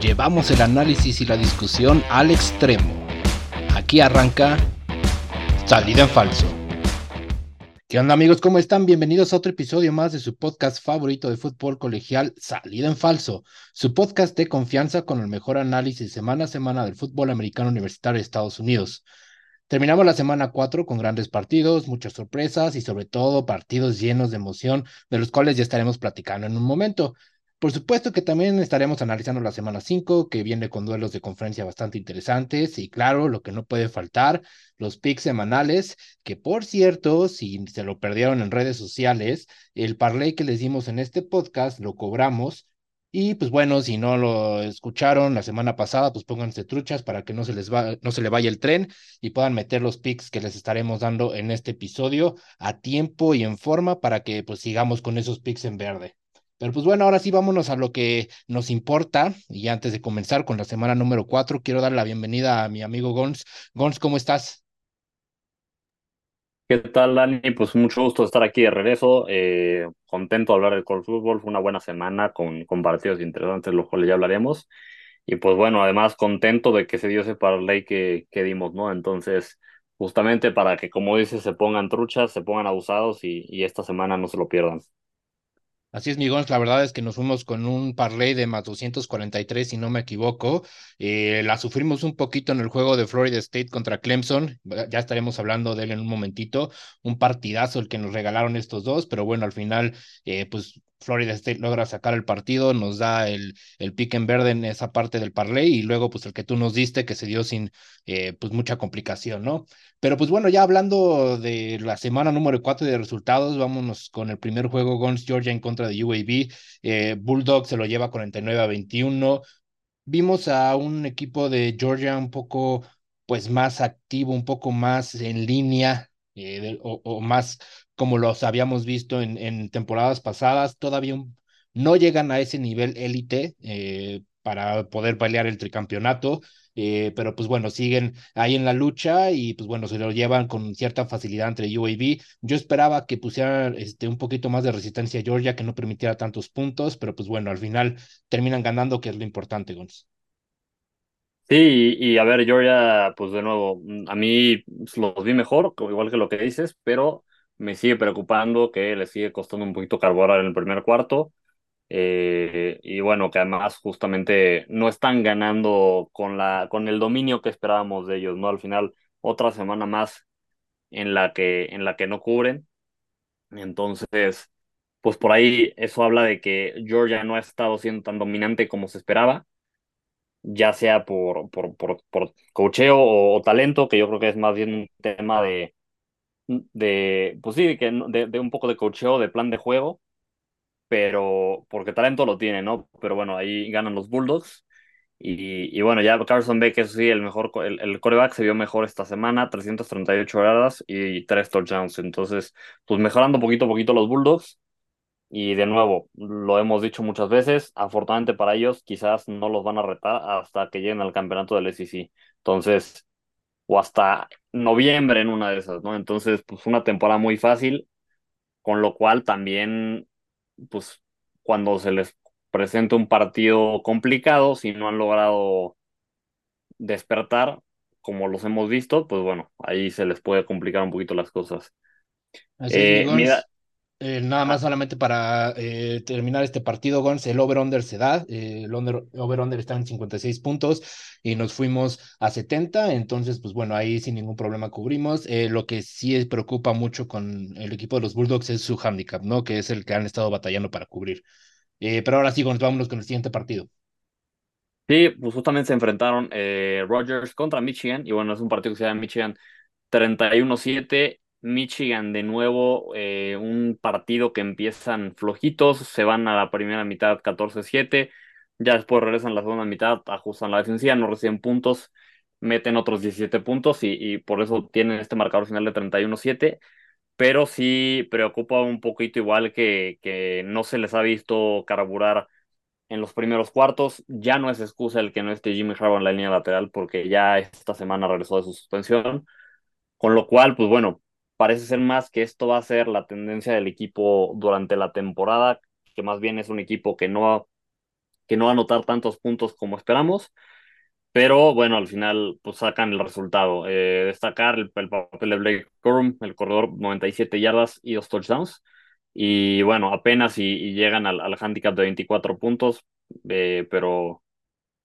llevamos el análisis y la discusión al extremo. Aquí arranca Salida en Falso. ¿Qué onda amigos? ¿Cómo están? Bienvenidos a otro episodio más de su podcast favorito de fútbol colegial, Salida en Falso, su podcast de confianza con el mejor análisis semana a semana del fútbol americano universitario de Estados Unidos. Terminamos la semana 4 con grandes partidos, muchas sorpresas y sobre todo partidos llenos de emoción, de los cuales ya estaremos platicando en un momento. Por supuesto que también estaremos analizando la semana 5, que viene con duelos de conferencia bastante interesantes y claro, lo que no puede faltar, los picks semanales, que por cierto, si se lo perdieron en redes sociales, el parlay que les dimos en este podcast lo cobramos y pues bueno, si no lo escucharon la semana pasada, pues pónganse truchas para que no se les va, no se le vaya el tren y puedan meter los picks que les estaremos dando en este episodio a tiempo y en forma para que pues sigamos con esos picks en verde. Pero pues bueno, ahora sí vámonos a lo que nos importa. Y antes de comenzar con la semana número 4, quiero dar la bienvenida a mi amigo Gons. Gons, ¿cómo estás? ¿Qué tal, Dani? Pues mucho gusto estar aquí de regreso. Eh, contento de hablar del Core Fútbol. Fue una buena semana con, con partidos interesantes, los cuales ya hablaremos. Y pues bueno, además contento de que se dio ese parlay que, que dimos, ¿no? Entonces, justamente para que, como dices, se pongan truchas, se pongan abusados y, y esta semana no se lo pierdan. Así es, Migón, la verdad es que nos fuimos con un parlay de más 243, si no me equivoco. Eh, la sufrimos un poquito en el juego de Florida State contra Clemson. Ya estaremos hablando de él en un momentito. Un partidazo el que nos regalaron estos dos, pero bueno, al final, eh, pues Florida State logra sacar el partido, nos da el, el en verde en esa parte del parlay y luego pues el que tú nos diste que se dio sin eh, pues mucha complicación, ¿no? Pero pues bueno, ya hablando de la semana número 4 de resultados, vámonos con el primer juego Guns Georgia en contra de UAB. Eh, Bulldog se lo lleva 49 a 21. Vimos a un equipo de Georgia un poco pues más activo, un poco más en línea eh, o, más como los habíamos visto en, temporadas pasadas, todavía no llegan a ese nivel élite eh, para poder pelear el tricampeonato, eh, pero pues bueno, siguen ahí en la lucha y pues bueno, se lo llevan con cierta facilidad entre UAB. Yo esperaba que pusieran este, un poquito más de resistencia a Georgia, que no permitiera tantos puntos, pero pues bueno, al final terminan ganando, que es lo importante. Sí, y, a ver, Georgia, pues de nuevo, a mí los vi mejor, igual que lo que dices, pero me sigue preocupando que le sigue costando un poquito carburar en el primer cuarto. Eh, y bueno, que además justamente no están ganando con, la, con el dominio que esperábamos de ellos, ¿no? Al final, otra semana más en la que, en la que no cubren. Entonces, pues por ahí eso habla de que Georgia no ha estado siendo tan dominante como se esperaba, ya sea por, por, por, por cocheo o talento, que yo creo que es más bien un tema de, de, pues sí, de, de, un poco de cocheo, de plan de juego, pero porque talento lo tiene, ¿no? Pero bueno, ahí ganan los Bulldogs. Y, y bueno, ya Carson Beck, eso sí, el mejor, el, el coreback se vio mejor esta semana, 338 yardas y 3 touchdowns. Entonces, pues mejorando poquito a poquito los Bulldogs. Y de nuevo, lo hemos dicho muchas veces, afortunadamente para ellos, quizás no los van a retar hasta que lleguen al campeonato del SEC. Entonces, o hasta noviembre en una de esas, ¿no? Entonces, pues una temporada muy fácil, con lo cual también, pues cuando se les presenta un partido complicado, si no han logrado despertar, como los hemos visto, pues bueno, ahí se les puede complicar un poquito las cosas. Así eh, mira, eh, nada más solamente para eh, terminar este partido, Gons, el over-under se da, eh, el over-under está en 56 puntos y nos fuimos a 70, entonces pues bueno, ahí sin ningún problema cubrimos. lo que sí preocupa mucho con el equipo de los Bulldogs es su handicap, ¿no? Que es el que han estado batallando para cubrir. pero ahora sí, Gons, vámonos con el siguiente partido. Sí, pues justamente se enfrentaron Rogers contra Michigan y bueno, es un partido que se llama Michigan 31-7 Michigan de nuevo, eh, un partido que empiezan flojitos, se van a la primera mitad 14-7, ya después regresan la segunda mitad, ajustan la defensiva, no reciben puntos, meten otros 17 puntos y, por eso tienen este marcador final de 31-7, pero sí preocupa un poquito igual que, que no se les ha visto carburar en los primeros cuartos, ya no es excusa el que no esté Jimmy Harbaugh en la línea lateral porque ya esta semana regresó de su suspensión, con lo cual, pues bueno, parece ser más que esto va a ser la tendencia del equipo durante la temporada, que más bien es un equipo que no que no va a anotar tantos puntos como esperamos, pero bueno, al final pues sacan el resultado. Eh, destacar el, papel de Blake Corum, el corredor 97 yardas y dos touchdowns. Y bueno, apenas y, llegan al, al, handicap de 24 puntos, eh, pero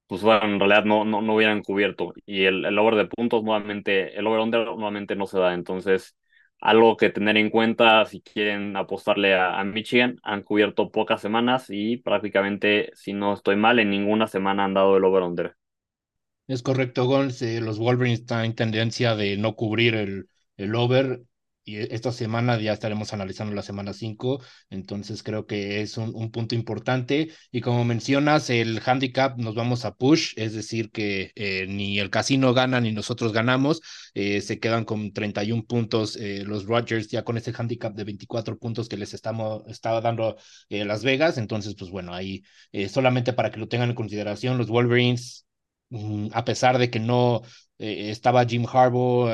pues bueno, en realidad no, no, no hubieran cubierto. Y el, el over de puntos nuevamente, el over-under nuevamente no se da. Entonces, algo que tener en cuenta si quieren apostarle a, Michigan. Han cubierto pocas semanas y prácticamente, si no estoy mal, en ninguna semana han dado el over-under. Es correcto, Gons. los Wolverines están en tendencia de no cubrir el, el over y esta semana ya estaremos analizando la semana 5, entonces creo que es un, punto importante. Y como mencionas, el handicap nos vamos a push, es decir, que eh, ni el casino gana ni nosotros ganamos, eh, se quedan con 31 puntos eh, los Rogers ya con ese handicap de 24 puntos que les estamos, estaba dando Las Vegas, entonces pues bueno, ahí solamente para que lo tengan en consideración, los Wolverines, mm, a pesar de que no estaba Jim Harbaugh,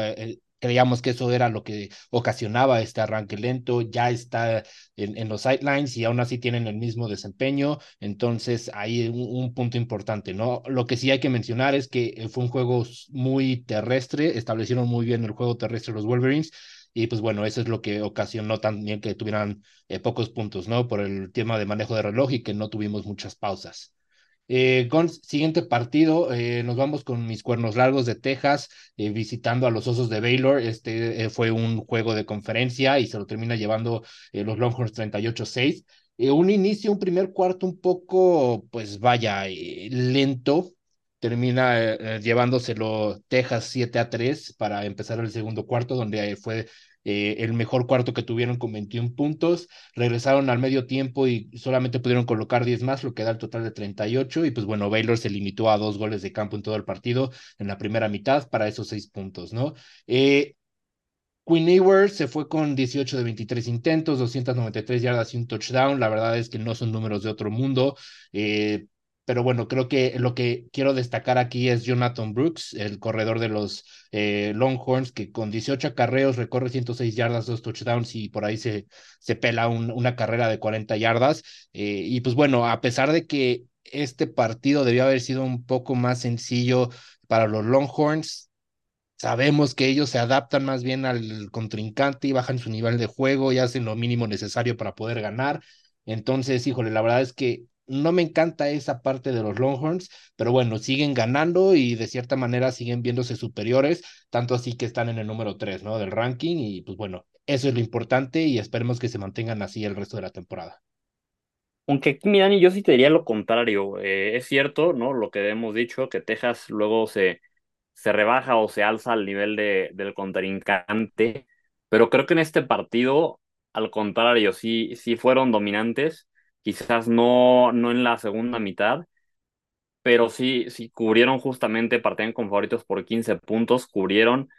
creíamos que eso era lo que ocasionaba este arranque lento, ya está en, en los sidelines y aún así tienen el mismo desempeño, entonces un, un, punto importante, ¿no? Lo que sí hay que mencionar es que eh, fue un juego muy terrestre, establecieron muy bien el juego terrestre los Wolverines, y pues bueno, eso es lo que ocasionó también que tuvieran eh, pocos puntos, ¿no? Por el tema de manejo de reloj y que no tuvimos muchas pausas. Eh, con siguiente partido, eh, nos vamos con mis cuernos largos de Texas, eh, visitando a los Osos de Baylor. Este eh, fue un juego de conferencia y se lo termina llevando los Longhorns 38-6. un inicio, un primer cuarto un poco, pues vaya, lento. Termina llevándoselo Texas 7 a 3 para empezar el segundo cuarto, donde fue eh, el mejor cuarto que tuvieron con 21 puntos, regresaron al medio tiempo y solamente pudieron colocar 10 más, lo que da el total de 38, y pues bueno, Baylor se limitó a dos goles de campo en todo el partido en la primera mitad para esos seis puntos, ¿no? Eh, Queen Ewers se fue con 18 de 23 intentos, 293 yardas y un touchdown. La verdad es que no son números de otro mundo. Eh, pero bueno, creo que lo que quiero destacar aquí es Jonathan Brooks, el corredor de los eh, Longhorns, que con 18 acarreos recorre 106 yardas, dos touchdowns y por ahí se, se pela una carrera de 40 yardas. Eh, y pues bueno, a pesar de que este partido debió haber sido un poco más sencillo para los Longhorns, sabemos que ellos se adaptan más bien al contrincante y bajan su nivel de juego y hacen lo mínimo necesario para poder ganar. Entonces, híjole, la verdad es que no me encanta esa parte de los Longhorns, pero bueno, siguen ganando y de cierta manera siguen viéndose superiores, tanto así que están en el número 3, ¿no? Del ranking y pues bueno, eso es lo importante y esperemos que se mantengan así el resto de la temporada. Aunque aquí, Dani, yo sí te diría lo contrario. Eh, es cierto, ¿no? Lo que hemos dicho, que Texas luego se, se rebaja o se alza al nivel de, del contrincante, pero creo que en este partido, al contrario, sí, sí fueron dominantes quizás no, no en la segunda mitad, pero sí, sí cubrieron justamente, partían con favoritos por 15 puntos, cubrieron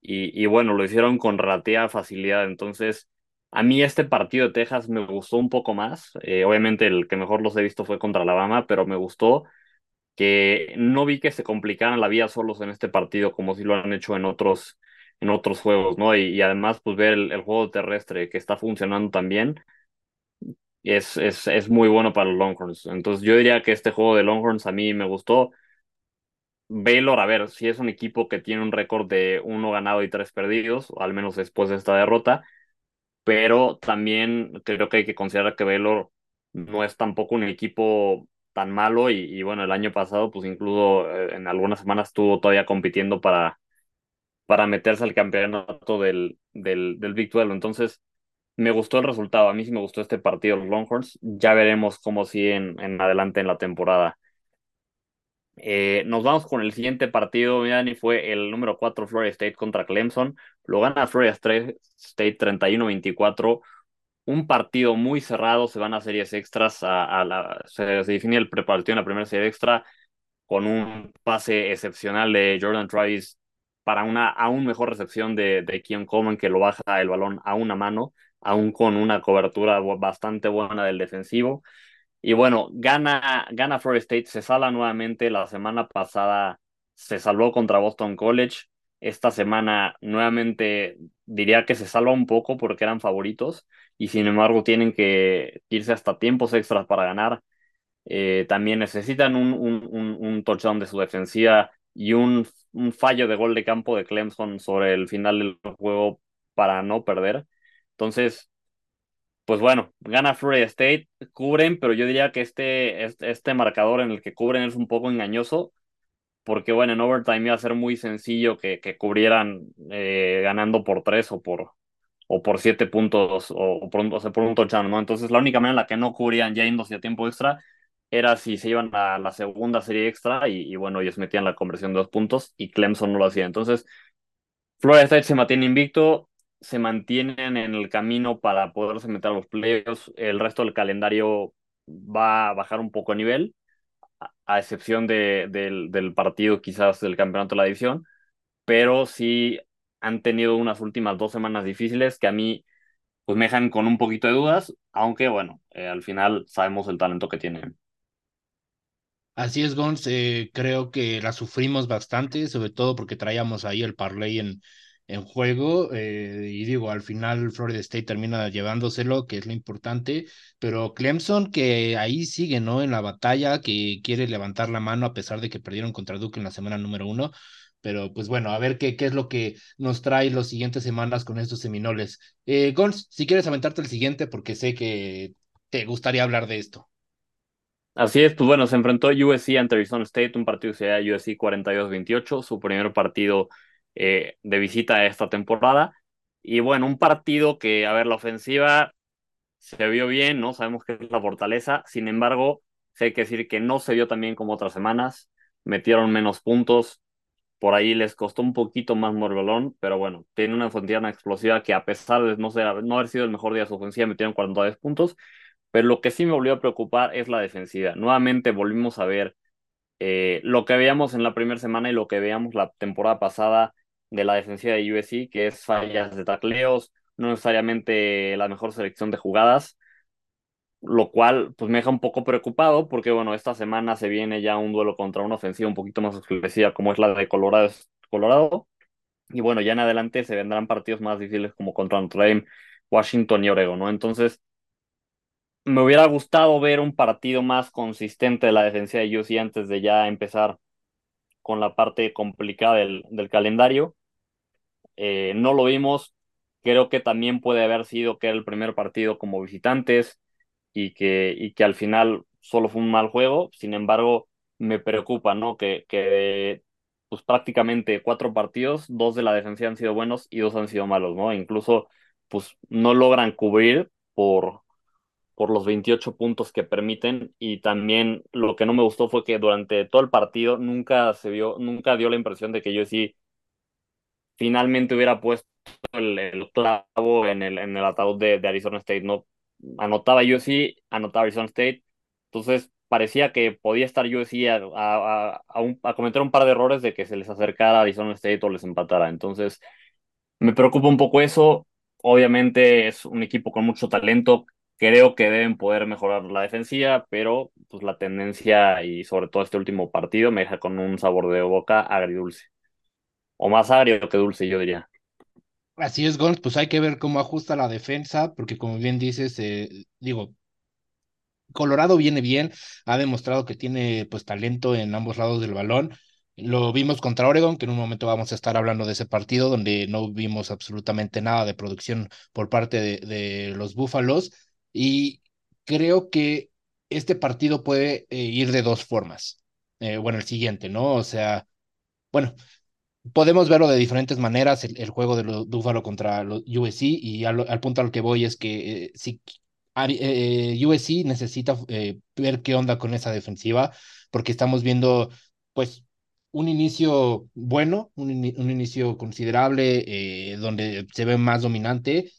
y, y bueno, lo hicieron con relativa facilidad. Entonces, a mí este partido de Texas me gustó un poco más. Eh, obviamente el que mejor los he visto fue contra Alabama, pero me gustó que no vi que se complicaran la vida solos en este partido como si lo han hecho en otros, en otros juegos, ¿no? Y, además, pues ver el, juego terrestre que está funcionando también es, es, es muy bueno para los Longhorns. Entonces yo diría que este juego de Longhorns a mí me gustó. Baylor, a ver, si es un equipo que tiene un récord de uno ganado y tres perdidos, al menos después de esta derrota, pero también creo que hay que considerar que Baylor no es tampoco un equipo tan malo y, bueno, el año pasado pues incluso eh, en algunas semanas estuvo todavía compitiendo para, para meterse al campeonato del, del, del Big 12. Entonces, me gustó el resultado. A mí sí me gustó este partido, los Longhorns. Ya veremos cómo siguen en adelante en la temporada. Eh, nos vamos con el siguiente partido, y fue el número 4 Florida State contra Clemson. Lo gana Florida State 31-24. Un partido muy cerrado, se van a series extras. A, la, se, define el preparación en la primera serie extra con un pase excepcional de Jordan Travis para una aún mejor recepción de, de Keon Coleman que lo baja el balón a una mano aún con una cobertura bastante buena del defensivo. Y bueno, gana, gana Florida State, se salva nuevamente. La semana pasada se salvó contra Boston College. Esta semana nuevamente diría que se salva un poco porque eran favoritos y sin embargo tienen que irse hasta tiempos extras para ganar. Eh, también necesitan un, un, un, un, touchdown de su defensiva y un, un fallo de gol de campo de Clemson sobre el final del juego para no perder. Entonces, pues bueno, gana Florida State, cubren, pero yo diría que este, este, este marcador en el que cubren es un poco engañoso porque bueno, en overtime iba a ser muy sencillo que, que cubrieran eh, ganando por tres o por, o por siete puntos o, por, un, o sea, por un touchdown, ¿no? Entonces la única manera en la que no cubrían ya yendo hacia tiempo extra era si se iban a la segunda serie extra y, y, bueno, ellos metían la conversión de dos puntos y Clemson no lo hacía. Entonces, Florida State se mantiene invicto, se mantienen en el camino para poderse meter a los playoffs. El resto del calendario va a bajar un poco a nivel a excepción de, del, del partido quizás del campeonato de la división, pero sí han tenido unas últimas dos semanas difíciles que a mí pues me dejan con un poquito de dudas, aunque bueno, eh, al final sabemos el talento que tienen. Así es, Gons, eh, creo que la sufrimos bastante, sobre todo porque traíamos ahí el parlay en, en juego. Eh, y digo, al final Florida State termina llevándoselo, que es lo importante. Pero Clemson, que ahí sigue, ¿no? En la batalla, que quiere levantar la mano a pesar de que perdieron contra Duke en la semana número uno. Pero pues bueno, a ver qué, qué es lo que nos trae las siguientes semanas con estos seminoles. Eh, Gons, si quieres aventarte el siguiente, porque sé que te gustaría hablar de esto. Así es, pues bueno, se enfrentó USC ante Arizona State, un partido que se llama USC 42-28, su primer partido eh, de visita esta temporada. Y bueno, un partido que, a ver, la ofensiva se vio bien, ¿no? Sabemos que es la fortaleza, sin embargo, hay que decir que no se vio tan bien como otras semanas, metieron menos puntos, por ahí les costó un poquito más Morvelón, pero bueno, tiene una ofensiva explosiva que a pesar de no, ser, no haber sido el mejor día de su ofensiva, metieron 42 puntos, pero lo que sí me volvió a preocupar es la defensiva. Nuevamente volvimos a ver eh, lo que veíamos en la primera semana y lo que veíamos la temporada pasada de la defensiva de USC, que es fallas de tacleos, no necesariamente la mejor selección de jugadas, lo cual pues me deja un poco preocupado porque bueno, esta semana se viene ya un duelo contra una ofensiva un poquito más explosiva como es la de Colorado, Colorado. Y bueno, ya en adelante se vendrán partidos más difíciles como contra Notre Dame, Washington y Oregon. Entonces, me hubiera gustado ver un partido más consistente de la defensiva de USC antes de ya empezar con la parte complicada del, del calendario. Eh, no lo vimos. Creo que también puede haber sido que era el primer partido como visitantes y que, y que al final solo fue un mal juego. Sin embargo, me preocupa, ¿no? Que, que pues prácticamente cuatro partidos, dos de la defensiva han sido buenos y dos han sido malos, ¿no? Incluso, pues no logran cubrir por, por los 28 puntos que permiten y también lo que no me gustó fue que durante todo el partido nunca se vio, nunca dio la impresión de que yo sí finalmente hubiera puesto el, clavo en el, ataúd de, Arizona State. No anotaba USC, anotaba Arizona State. Entonces parecía que podía estar USC a, a, a, cometer un par de errores de que se les acercara Arizona State o les empatara. Entonces me preocupa un poco eso. Obviamente es un equipo con mucho talento. Creo que deben poder mejorar la defensiva, pero pues la tendencia y sobre todo este último partido me deja con un sabor de boca agridulce o más agrio que dulce, yo diría. Así es, Gons, pues hay que ver cómo ajusta la defensa, porque como bien dices, eh, digo, Colorado viene bien, ha demostrado que tiene pues talento en ambos lados del balón. Lo vimos contra Oregon, que en un momento vamos a estar hablando de ese partido, donde no vimos absolutamente nada de producción por parte de, de los Búfalos. Y creo que este partido puede eh, ir de dos formas. Eh, bueno, el siguiente, ¿no? O sea, bueno, podemos verlo de diferentes maneras, el, juego de los Buffalo contra los USC, y al, punto al que voy es que eh, si eh, USC necesita eh, ver qué onda con esa defensiva, porque estamos viendo, pues, un inicio bueno, un, un inicio considerable, donde se ve más dominante,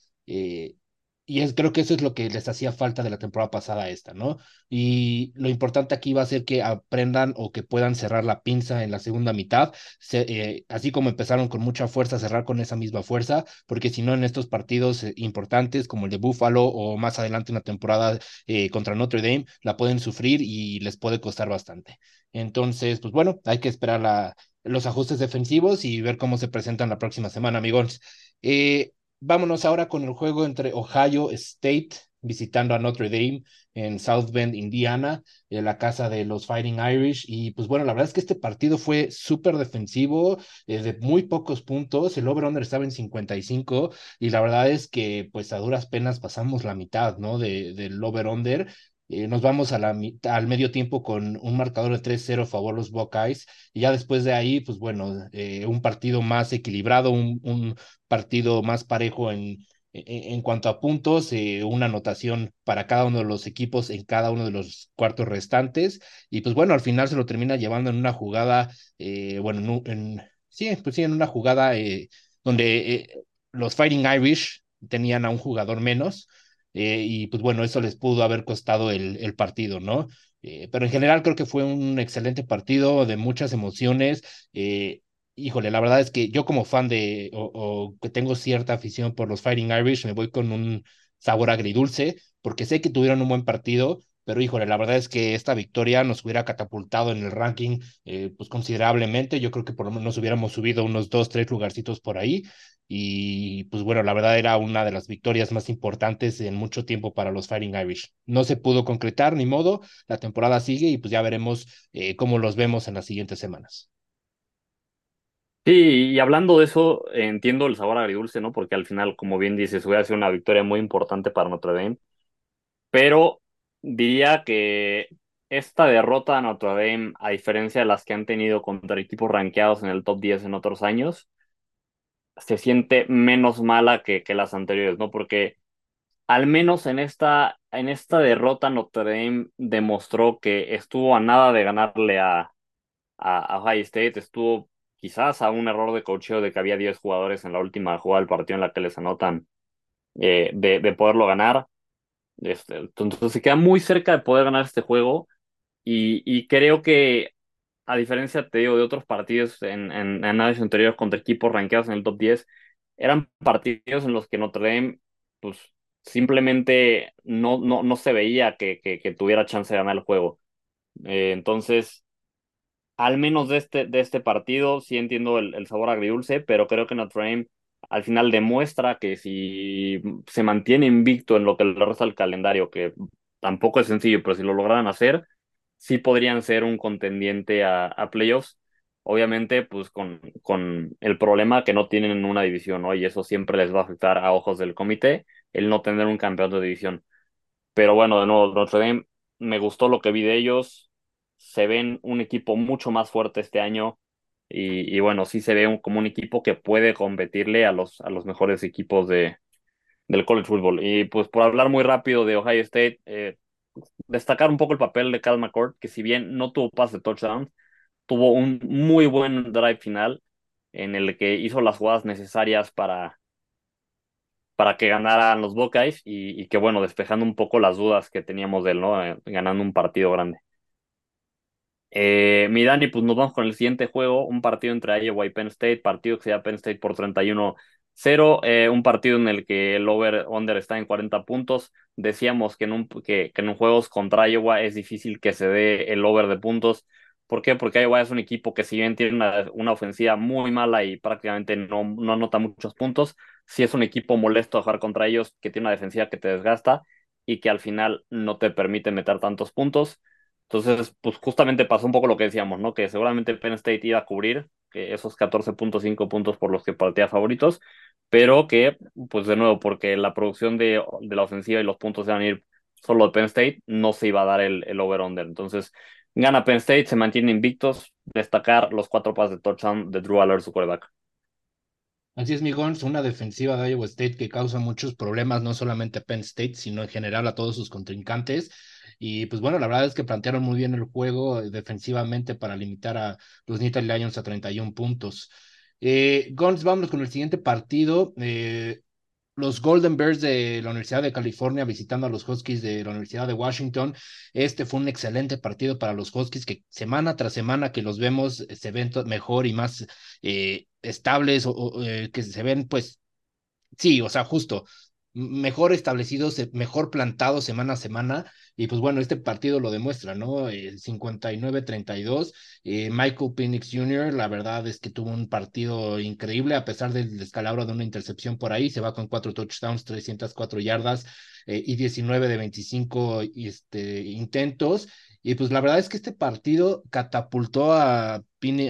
y es, creo que eso es lo que les hacía falta de la temporada pasada esta, ¿no? Y lo importante aquí va a ser que aprendan o que puedan cerrar la pinza en la segunda mitad, eh, así como empezaron con mucha fuerza, cerrar con esa misma fuerza, porque si no en estos partidos eh, importantes como el de Buffalo o más adelante una temporada eh, contra Notre Dame, la pueden sufrir y les puede costar bastante. Entonces, pues bueno, hay que esperar la, los ajustes defensivos y ver cómo se presentan la próxima semana, amigos. Eh, Vámonos ahora con el juego entre Ohio State visitando a Notre Dame en South Bend, Indiana, en la casa de los Fighting Irish. Y pues bueno, la verdad es que este partido fue súper defensivo, eh, de muy pocos puntos. El over-under estaba en 55 y la verdad es que pues a duras penas pasamos la mitad, ¿no? De, del over-under. Eh, nos vamos a la, al medio tiempo con un marcador de 3-0 a favor los Buckeyes. Y ya después de ahí, pues bueno, eh, un partido más equilibrado, un, un partido más parejo en, en, cuanto a puntos, eh, una anotación para cada uno de los equipos en cada uno de los cuartos restantes. Y pues bueno, al final se lo termina llevando en una jugada, eh, bueno, en, sí, pues sí, en una jugada eh, donde los Fighting Irish tenían a un jugador menos. Y pues bueno, eso les pudo haber costado el, el partido, ¿no? pero en general creo que fue un excelente partido de muchas emociones híjole, la verdad es que yo como fan de, o, que tengo cierta afición por los Fighting Irish, me voy con un sabor agridulce, porque sé que tuvieron un buen partido, pero híjole, la verdad es que esta victoria nos hubiera catapultado en el ranking eh, pues considerablemente, yo creo que por lo menos hubiéramos subido unos dos, tres lugarcitos por ahí, y pues bueno, la verdad era una de las victorias más importantes en mucho tiempo para los Fighting Irish. No se pudo concretar ni modo, la temporada sigue y pues ya veremos eh, cómo los vemos en las siguientes semanas. Sí, y hablando de eso, entiendo el sabor agridulce, ¿no? Porque al final, como bien dices, hubiera sido una victoria muy importante para Notre Dame. Pero diría que esta derrota a Notre Dame, a diferencia de las que han tenido contra equipos rankeados en el top 10 en otros años, se siente menos mala que, que las anteriores, ¿no? Porque al menos en esta, en esta derrota Notre Dame demostró que estuvo a nada de ganarle a, a, Ohio State, estuvo quizás a un error de cocheo de que había 10 jugadores en la última jugada del partido en la que les anotan eh, de, de, poderlo ganar. Este, entonces se queda muy cerca de poder ganar este juego y, y creo que a diferencia, te digo, de otros partidos en, en, años anteriores contra equipos rankeados en el top 10, eran partidos en los que Notre Dame, pues, simplemente no, no, no se veía que, que, que tuviera chance de ganar el juego. Eh, entonces, al menos de este, de este partido, sí entiendo el, el sabor agridulce, pero creo que Notre Dame al final demuestra que si se mantiene invicto en lo que le resta el calendario, que tampoco es sencillo, pero si lo lograran hacer, sí podrían ser un contendiente a, a playoffs. Obviamente, pues con, con el problema que no tienen una división, ¿no? Y eso siempre les va a afectar a ojos del comité, el no tener un campeón de división. Pero bueno, de nuevo, Notre Dame, me gustó lo que vi de ellos, se ven un equipo mucho más fuerte este año y, bueno, sí se ve como un equipo que puede competirle a los, a los mejores equipos de, del college football. Y pues por hablar muy rápido de Ohio State, eh, destacar un poco el papel de Cal McCord, que si bien no tuvo pase de touchdown, tuvo un muy buen drive final en el que hizo las jugadas necesarias para, para que ganaran los Buckeyes y, que bueno, despejando un poco las dudas que teníamos de él, ¿no? Eh, ganando un partido grande. Eh, mi Dani, pues nos vamos con el siguiente juego, un partido entre Iowa y Penn State, partido que se da Penn State por 31-0, eh, un partido en el que el over-under está en 40 puntos. Decíamos que en, un, que, juegos contra Iowa es difícil que se dé el over de puntos. ¿Por qué? Porque Iowa es un equipo que si bien tiene una, una ofensiva muy mala y prácticamente no, no anota muchos puntos, sí es un equipo molesto a jugar contra ellos, que tiene una defensiva que te desgasta y que al final no te permite meter tantos puntos. Entonces, pues justamente pasó un poco lo que decíamos, ¿no? Que seguramente Penn State iba a cubrir que esos 14.5 puntos por los que partía favoritos, pero que, pues de nuevo, porque la producción de, la ofensiva y los puntos iban a ir solo de Penn State, no se iba a dar el, el over-under. Entonces, gana Penn State, se mantiene invictos, destacar los cuatro pases de touchdown de Drew Aller, su quarterback. Así es, mi Gons, una defensiva de Iowa State que causa muchos problemas, no solamente a Penn State, sino en general a todos sus contrincantes. Y pues bueno, la verdad es que plantearon muy bien el juego defensivamente para limitar a los Nittany Lions a 31 puntos. Eh, vámonos con el siguiente partido. Eh, los Golden Bears de la Universidad de California visitando a los Huskies de la Universidad de Washington. Este fue un excelente partido para los Huskies que semana tras semana que los vemos se ven mejor y más eh, estables o, eh, que se ven pues sí, o sea, justo mejor establecidos, mejor plantados semana a semana. Y pues bueno, este partido lo demuestra, ¿no? 59-32. Eh, Michael Penix Jr., la verdad es que tuvo un partido increíble, a pesar del descalabro de una intercepción por ahí. Se va con cuatro touchdowns, 304 yardas eh, y 19 de 25 este, intentos. Y pues la verdad es que este partido catapultó a, a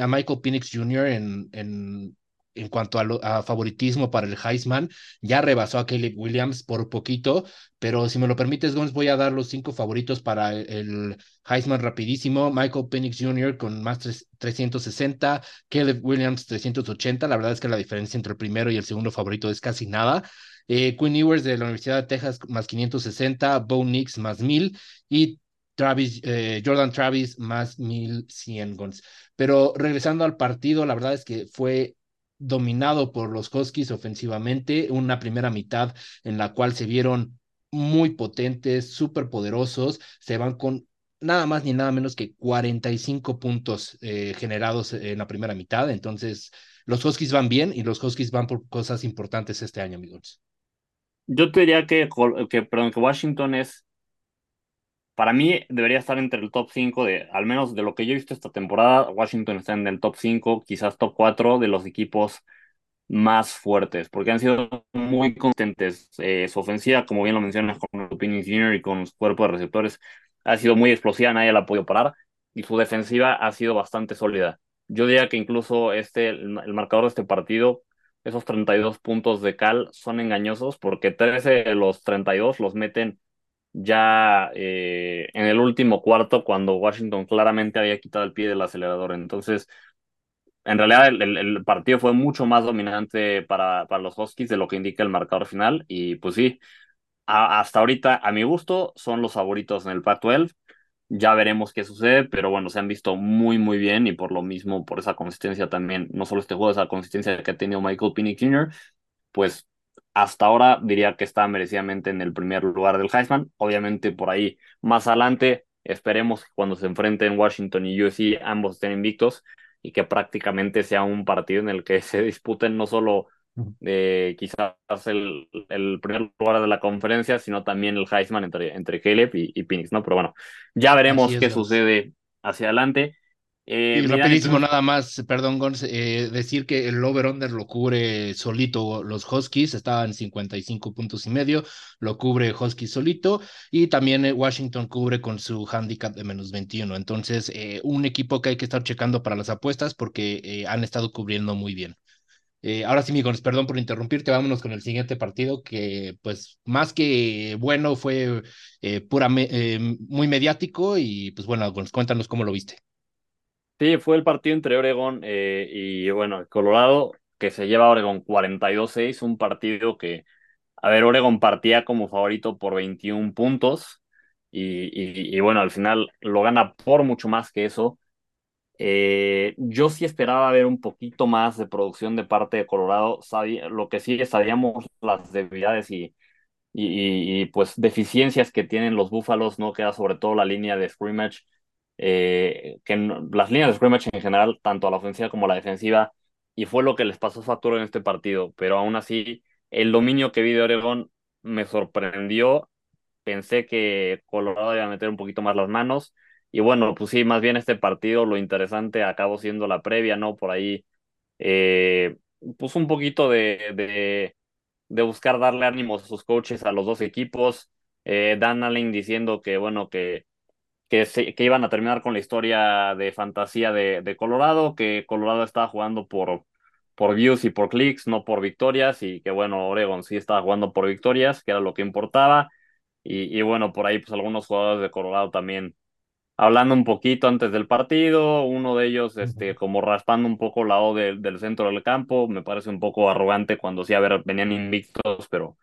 Michael Penix Jr. en en cuanto a, favoritismo para el Heisman, ya rebasó a Caleb Williams por poquito, pero si me lo permites, Gons, voy a dar los cinco favoritos para el, Heisman rapidísimo. Michael Penix Jr. con más 360, Caleb Williams 380. La verdad es que la diferencia entre el primero y el segundo favorito es casi nada. Eh, Quinn Ewers de la Universidad de Texas más 560, Bo Nix más 1000 y Travis, eh, Jordan Travis más 1100 Gons. Pero regresando al partido, la verdad es que fue dominado por los Huskies ofensivamente, una primera mitad en la cual se vieron muy potentes, súper poderosos, se van con nada más ni nada menos que 45 puntos eh, generados en la primera mitad. Entonces, los Huskies van bien y los Huskies van por cosas importantes este año, amigos. Yo te diría que, que, perdón, que Washington es para mí debería estar entre el top 5 de, al menos de lo que yo he visto esta temporada, Washington está en el top 5, quizás top 4 de los equipos más fuertes, porque han sido muy consistentes. Eh, su ofensiva, como bien lo mencionas con Opinion Junior y con su cuerpo de receptores, ha sido muy explosiva, nadie la ha podido parar, y su defensiva ha sido bastante sólida. Yo diría que incluso este, el, el marcador de este partido, esos 32 puntos de Cal son engañosos, porque 13 de los 32 los meten ya eh, en el último cuarto cuando Washington claramente había quitado el pie del acelerador. Entonces, en realidad el, partido fue mucho más dominante para, para, los Huskies de lo que indica el marcador final. Y pues sí, hasta ahorita, a mi gusto, son los favoritos en el Pac-12. Ya veremos qué sucede, pero bueno, se han visto muy, muy bien y por lo mismo, por esa consistencia también, no solo este juego, esa consistencia que ha tenido Michael Penny Jr., pues hasta ahora diría que está merecidamente en el primer lugar del Heisman. Obviamente por ahí más adelante esperemos que cuando se enfrenten Washington y USC ambos estén invictos y que prácticamente sea un partido en el que se disputen no solo eh, quizás el, el, primer lugar de la conferencia, sino también el Heisman entre, entre Caleb y, y Phoenix, ¿no? Pero bueno, ya veremos qué sucede hacia adelante. Eh, y rapidísimo nada más, perdón, Gons, eh, decir que el over-under lo cubre solito los Huskies, estaban 55 puntos y medio, lo cubre Huskies solito, y también eh, Washington cubre con su handicap de menos 21. Entonces, un equipo que hay que estar checando para las apuestas porque han estado cubriendo muy bien. ahora sí, Gons, perdón por interrumpirte, vámonos con el siguiente partido que, pues, más que bueno, fue pura, muy mediático y, pues, bueno, Gons, cuéntanos cómo lo viste. Sí, fue el partido entre Oregon eh, y, bueno, Colorado, que se lleva Oregon 42-6, un partido que, a ver, Oregon partía como favorito por 21 puntos y, y, bueno, al final lo gana por mucho más que eso. Eh, yo sí esperaba ver un poquito más de producción de parte de Colorado. lo que sí sabíamos las debilidades y, y, pues deficiencias que tienen los Búfalos, ¿no? Queda sobre todo la línea de scrimmage eh, que las líneas de scrimmage en general, tanto a la ofensiva como a la defensiva, y fue lo que les pasó factura en este partido, pero aún así el dominio que vi de Oregón me sorprendió, pensé que Colorado iba a meter un poquito más las manos, y bueno, pues sí, más bien este partido lo interesante acabó siendo la previa, ¿no? Por ahí, eh, pues un poquito de, de, de, buscar darle ánimos a sus coaches a los dos equipos, eh, Dan Allen diciendo que, bueno, que que, que iban a terminar con la historia de fantasía de, de Colorado, que Colorado estaba jugando por, por views y por clics, no por victorias, y que bueno, Oregon sí estaba jugando por victorias, que era lo que importaba. Y, y bueno, por ahí pues algunos jugadores de Colorado también hablando un poquito antes del partido, uno de ellos este, como raspando un poco la O del centro del campo, me parece un poco arrogante cuando sí, a ver, venían invictos, pero,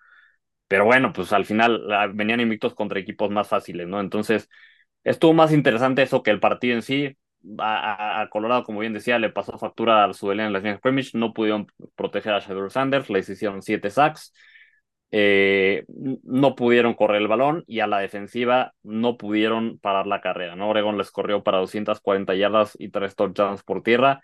pero bueno, pues al final venían invictos contra equipos más fáciles, ¿no? Entonces, Estuvo más interesante eso que el partido en sí. A, Colorado, como bien decía, le pasó factura a su en las líneas scrimmage. No pudieron proteger a Shadow Sanders, les hicieron siete sacks. Eh, no pudieron correr el balón y a la defensiva no pudieron parar la carrera. ¿no? Oregon les corrió para 240 yardas y tres touchdowns por tierra.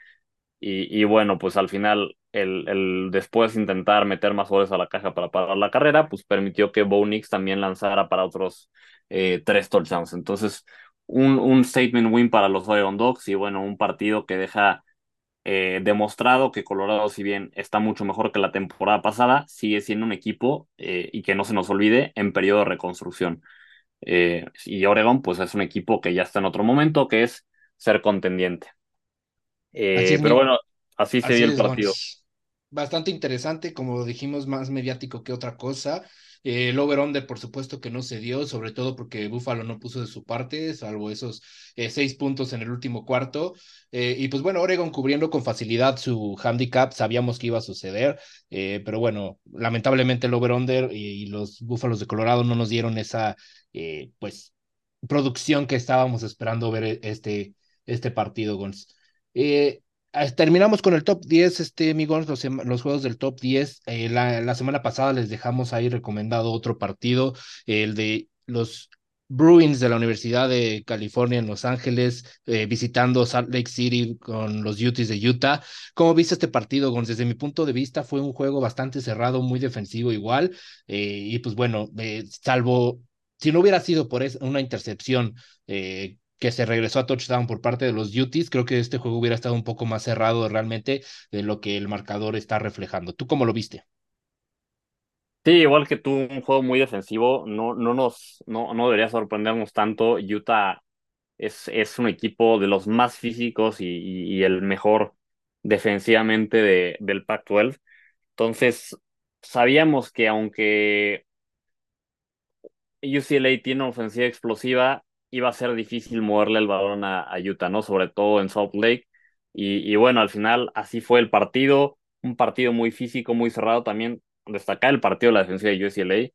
Y, y bueno, pues al final, el, el después intentar meter más goles a la caja para parar la carrera, pues permitió que Bo también lanzara para otros eh, tres touchdowns. Entonces, un, un statement win para los Oregon Dogs y bueno, un partido que deja eh, demostrado que Colorado, si bien está mucho mejor que la temporada pasada, sigue siendo un equipo eh, y que no se nos olvide en periodo de reconstrucción. Y Oregon, pues es un equipo que ya está en otro momento, que es ser contendiente. Es, pero bueno, así se así dio el es, partido. Bastante interesante, como dijimos, más mediático que otra cosa. Eh, el over-under, por supuesto que no se dio, sobre todo porque Buffalo no puso de su parte, salvo esos eh, seis puntos en el último cuarto. Eh, y pues bueno, Oregon cubriendo con facilidad su handicap, sabíamos que iba a suceder, eh, pero bueno, lamentablemente el over-under y, y los Búfalos de Colorado no nos dieron esa, eh, pues, producción que estábamos esperando ver este, este partido, Gons. Eh, terminamos con el top 10, este, amigos, los, juegos del top 10. Eh, la, semana pasada les dejamos ahí recomendado otro partido, el de los Bruins de la Universidad de California en Los Ángeles, eh, visitando Salt Lake City con los Utes de Utah. ¿Cómo viste este partido, Gon? Desde mi punto de vista fue un juego bastante cerrado, muy defensivo igual, y pues bueno, salvo si no hubiera sido por una intercepción eh, que se regresó a touchdown por parte de los Utes, creo que este juego hubiera estado un poco más cerrado realmente de lo que el marcador está reflejando. ¿Tú cómo lo viste? Sí, igual que tú, un juego muy defensivo, no, no nos, no, no debería sorprendernos tanto. Utah es, es un equipo de los más físicos y, y- el mejor defensivamente de, del Pac-12. Entonces, sabíamos que aunque UCLA tiene ofensiva explosiva, iba a ser difícil moverle el balón a, Utah, ¿no? Sobre todo en Salt Lake. Y, bueno, al final así fue el partido, un partido muy físico, muy cerrado. También destacar el partido de la defensiva de UCLA,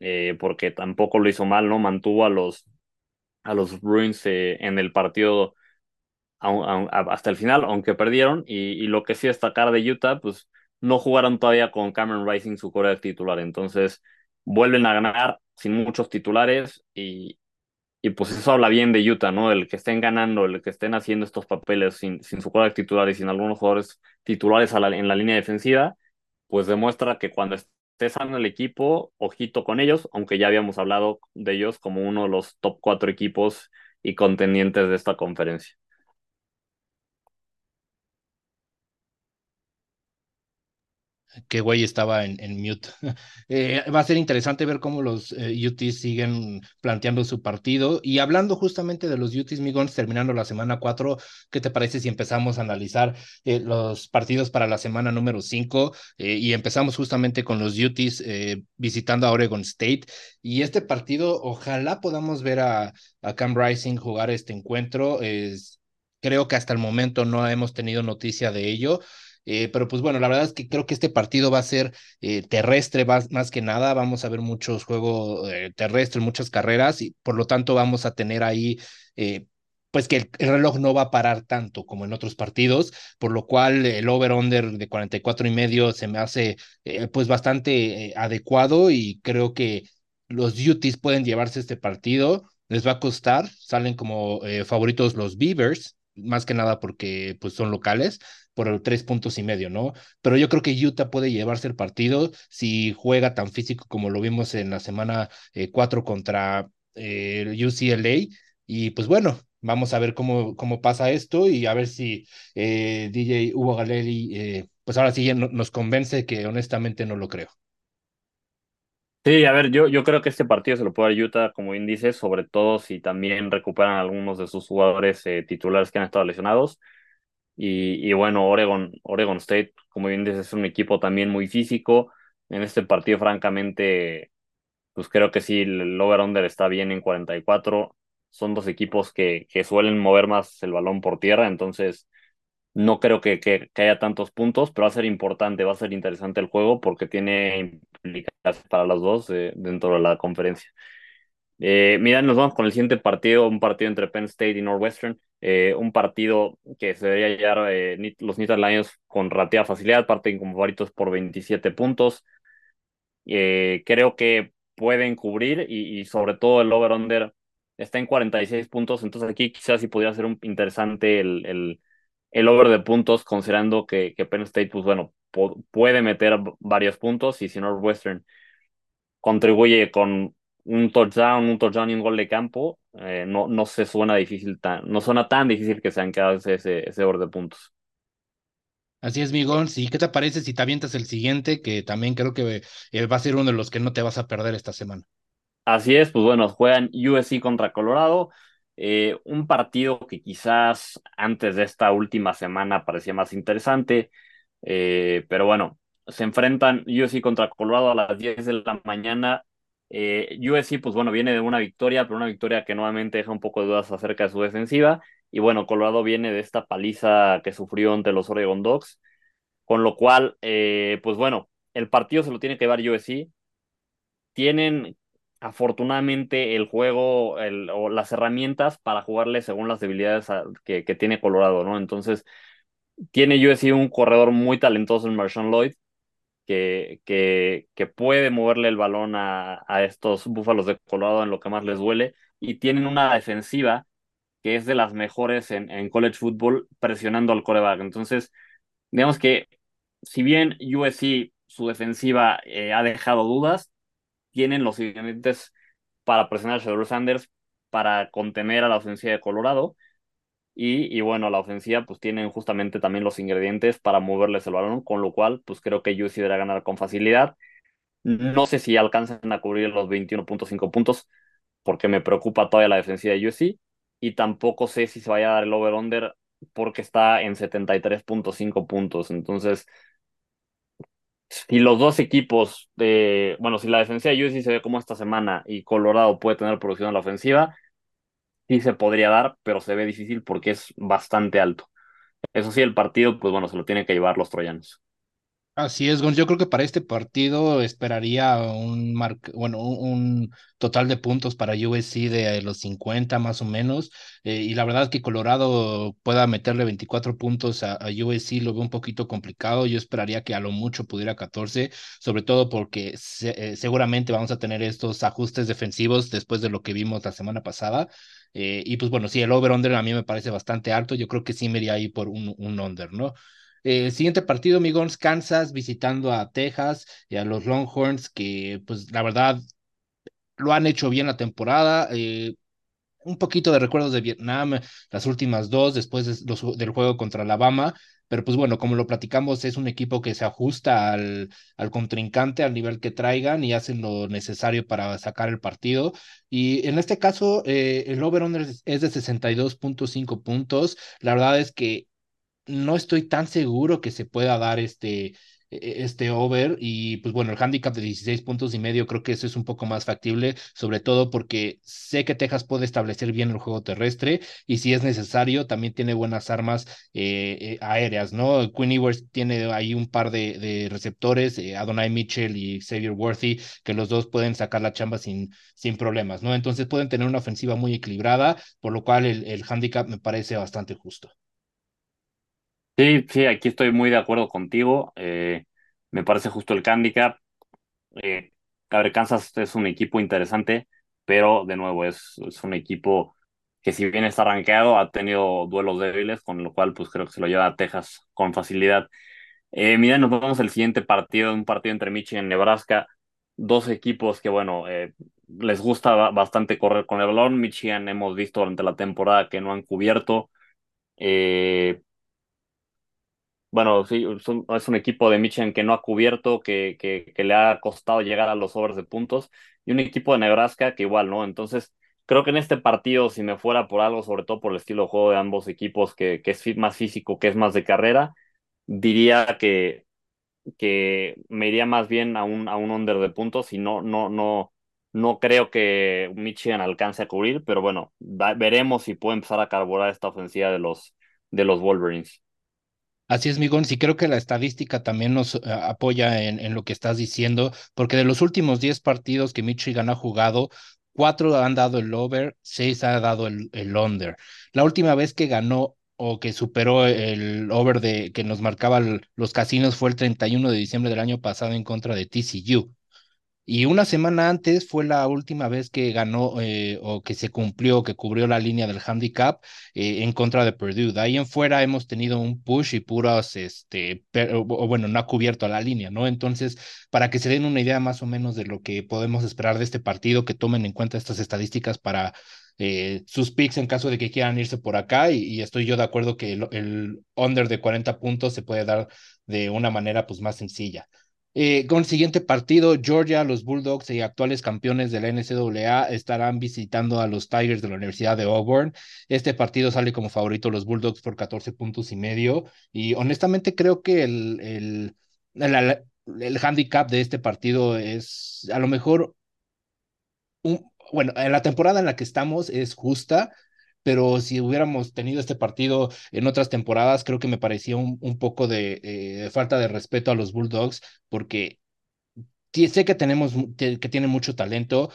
eh, porque tampoco lo hizo mal, ¿no? Mantuvo a los, a los Bruins eh, en el partido hasta el final, aunque perdieron. Y, y lo que sí destacar de Utah, pues no jugaron todavía con Cameron Rising su core titular. Entonces vuelven a ganar sin muchos titulares y, y pues eso habla bien de Utah, ¿no? El que estén ganando, el que estén haciendo estos papeles sin, sin su core titular y sin algunos jugadores titulares en la línea defensiva, pues demuestra que cuando esté sano el equipo, ojito con ellos, aunque ya habíamos hablado de ellos como uno de los top cuatro equipos y contendientes de esta conferencia. Que güey estaba en, mute. Eh, va a ser interesante ver cómo los eh, UTs siguen planteando su partido. Y hablando justamente de los UTs Migons, terminando la semana 4, ¿qué te parece si empezamos a analizar eh, los partidos para la semana número 5? Eh, y empezamos justamente con los UTs visitando a Oregon State. Y este partido, ojalá podamos ver a, Cam Rising jugar este encuentro. Creo que hasta el momento no hemos tenido noticia de ello. Eh, pero pues bueno, la verdad es que creo que este partido va a ser eh, terrestre más, más, que nada. Vamos a ver muchos juegos eh, terrestres, muchas carreras y por lo tanto vamos a tener ahí, pues que el, el, reloj no va a parar tanto como en otros partidos, por lo cual el over-under de 44 y medio se me hace pues bastante adecuado y creo que los Utes pueden llevarse este partido. Les va a costar, salen como favoritos los Beavers, más que nada porque pues son locales por tres puntos y medio, ¿no? Pero yo creo que Utah puede llevarse el partido si juega tan físico como lo vimos en la semana eh, 4 contra eh, UCLA. Y pues bueno, vamos a ver cómo, cómo pasa esto y a ver si eh, DJ Hugo Galeri, eh, pues ahora sí no, nos convence que honestamente no lo creo. Sí, a ver, yo, yo creo que este partido se lo puede dar Utah como índice, sobre todo si también recuperan algunos de sus jugadores eh, titulares que han estado lesionados. Y, y bueno, Oregon, Oregon State, como bien dices, es un equipo también muy físico. En este partido, francamente, pues creo que sí, el over-under está bien en 44. Son dos equipos que, que suelen mover más el balón por tierra, entonces no creo que, que, que haya tantos puntos, pero va a ser importante, va a ser interesante el juego porque tiene para los dos eh, dentro de la conferencia. Eh, mira, nos vamos con el siguiente partido, un partido entre Penn State y Northwestern, eh, un partido que se debería llevar eh, los Nittany Lions con relativa facilidad, parten como favoritos por 27 puntos. Eh, creo que pueden cubrir y, sobre todo el over-under está en 46 puntos, entonces aquí quizás sí podría ser interesante el, over de puntos, considerando que Penn State, pues bueno, puede meter varios puntos y si Northwestern contribuye con un touchdown, un touchdown y un gol de campo, eh, no, no se suena difícil tan, no suena tan difícil que sean quedado ese, ese over de puntos. Así es, Miguel. Sí, ¿qué te parece si te avientas el siguiente? Que también creo que eh, va a ser uno de los que no te vas a perder esta semana. Así es, pues bueno, juegan USC contra Colorado. Eh, un partido que quizás antes de esta última semana parecía más interesante, eh, pero bueno, se enfrentan USC contra Colorado a las 10 de la mañana. Eh, USC, pues bueno, viene de una victoria, pero una victoria que nuevamente deja un poco de dudas acerca de su defensiva. Y bueno, Colorado viene de esta paliza que sufrió ante los Oregon Dogs, con lo cual, pues bueno, el partido se lo tiene que llevar USC. Tienen afortunadamente el juego o las herramientas para jugarle según las debilidades que, tiene Colorado, ¿no? Entonces, tiene USC un corredor muy talentoso en Marshawn Lloyd, que, que, que puede moverle el balón a, estos búfalos de Colorado en lo que más les duele, y tienen una defensiva que es de las mejores en, en college football presionando al coreback. Entonces, digamos que si bien USC su defensiva eh, ha dejado dudas, tienen los ingredientes para presionar a Shedeur Sanders, para contener a la ofensiva de Colorado. Y, y, bueno, la ofensiva pues tienen justamente también los ingredientes para moverles el balón, con lo cual pues creo que USC deberá ganar con facilidad. No sé si alcanzan a cubrir los 21.5 puntos, porque me preocupa todavía la defensiva de USC. Y tampoco sé si se vaya a dar el over-under porque está en 73.5 puntos. Entonces, si los dos equipos, de, bueno, si la defensa de USC se ve como esta semana y Colorado puede tener producción en la ofensiva, sí se podría dar, pero se ve difícil porque es bastante alto. Eso sí, el partido, pues bueno, se lo tienen que llevar los troyanos. Así es, Gon. Yo creo que para este partido esperaría un, bueno, un, total de puntos para USC de los 50 más o menos. Eh, y la verdad es que Colorado pueda meterle 24 puntos a, USC lo veo un poquito complicado. Yo esperaría que a lo mucho pudiera 14, sobre todo porque eh, seguramente vamos a tener estos ajustes defensivos después de lo que vimos la semana pasada. Eh, y pues bueno, sí, el over-under a mí me parece bastante alto. Yo creo que sí me iría ahí por un, un under, ¿no? El eh, siguiente partido, Migons, Kansas, visitando a Texas y a los Longhorns, que pues la verdad lo han hecho bien la temporada. Eh, un poquito de recuerdos de Vietnam, las últimas dos, después del juego contra Alabama, pero pues bueno, como lo platicamos, es un equipo que se ajusta al, al contrincante, al nivel que traigan y hacen lo necesario para sacar el partido. Y en este caso, eh, el over-under es de 62.5 puntos. La verdad es que no estoy tan seguro que se pueda dar este, este over y pues bueno, el handicap de 16 puntos y medio creo que eso es un poco más factible, sobre todo porque sé que Texas puede establecer bien el juego terrestre y si es necesario también tiene buenas armas eh, eh, aéreas, ¿no? Quinn Ewers tiene ahí un par de, de receptores, eh, Adonai Mitchell y Xavier Worthy, que los dos pueden sacar la chamba sin, sin problemas, ¿no? Entonces pueden tener una ofensiva muy equilibrada, por lo cual el, el handicap me parece bastante justo. Sí, sí, aquí estoy muy de acuerdo contigo. Eh, me parece justo el handicap. Eh, a Kansas es un equipo interesante, pero de nuevo es, es un equipo que si bien está arranqueado, ha tenido duelos débiles, con lo cual pues creo que se lo lleva a Texas con facilidad. Eh, mira, nos vamos al siguiente partido, un partido entre Michigan y Nebraska, dos equipos que bueno, eh, les gusta bastante correr con el balón. Michigan hemos visto durante la temporada que no han cubierto. Eh, bueno, sí, es un, equipo de Michigan que no ha cubierto, que, que, que, le ha costado llegar a los overs de puntos, y un equipo de Nebraska que igual, ¿no? Entonces, creo que en este partido, si me fuera por algo, sobre todo por el estilo de juego de ambos equipos, que, que es más físico, que es más de carrera, diría que, que me iría más bien a un, a un under de puntos y no, no, no, no creo que Michigan alcance a cubrir, pero bueno, veremos si puede empezar a carburar esta ofensiva de los, de los Wolverines. Así es, Migón, sí creo que la estadística también nos eh, apoya en, lo que estás diciendo, porque de los últimos 10 partidos que Michigan ha jugado, cuatro han dado el over, seis ha dado el, el under. La última vez que ganó o que superó el over de que nos marcaban los casinos fue el 31 de diciembre del año pasado en contra de TCU. Y una semana antes fue la última vez que ganó eh, o que se cumplió, que cubrió la línea del handicap eh, en contra de Purdue. De ahí en fuera hemos tenido un push y puros, este, o, bueno, no ha cubierto la línea, ¿no? Entonces, para que se den una idea más o menos de lo que podemos esperar de este partido, que tomen en cuenta estas estadísticas para eh, sus picks en caso de que quieran irse por acá. Y, estoy yo de acuerdo que el, el under de 40 puntos se puede dar de una manera pues más sencilla. Eh, con el siguiente partido, Georgia, los Bulldogs y actuales campeones de la NCAA estarán visitando a los Tigers de la Universidad de Auburn. Este partido sale como favorito los Bulldogs por 14 puntos y medio. Y honestamente creo que el, el, el, el handicap de este partido es a lo mejor un, bueno, en la temporada en la que estamos es justa, pero si hubiéramos tenido este partido en otras temporadas, creo que me parecía un, poco de eh, falta de respeto a los Bulldogs, porque sé que tenemos, que tienen mucho talento,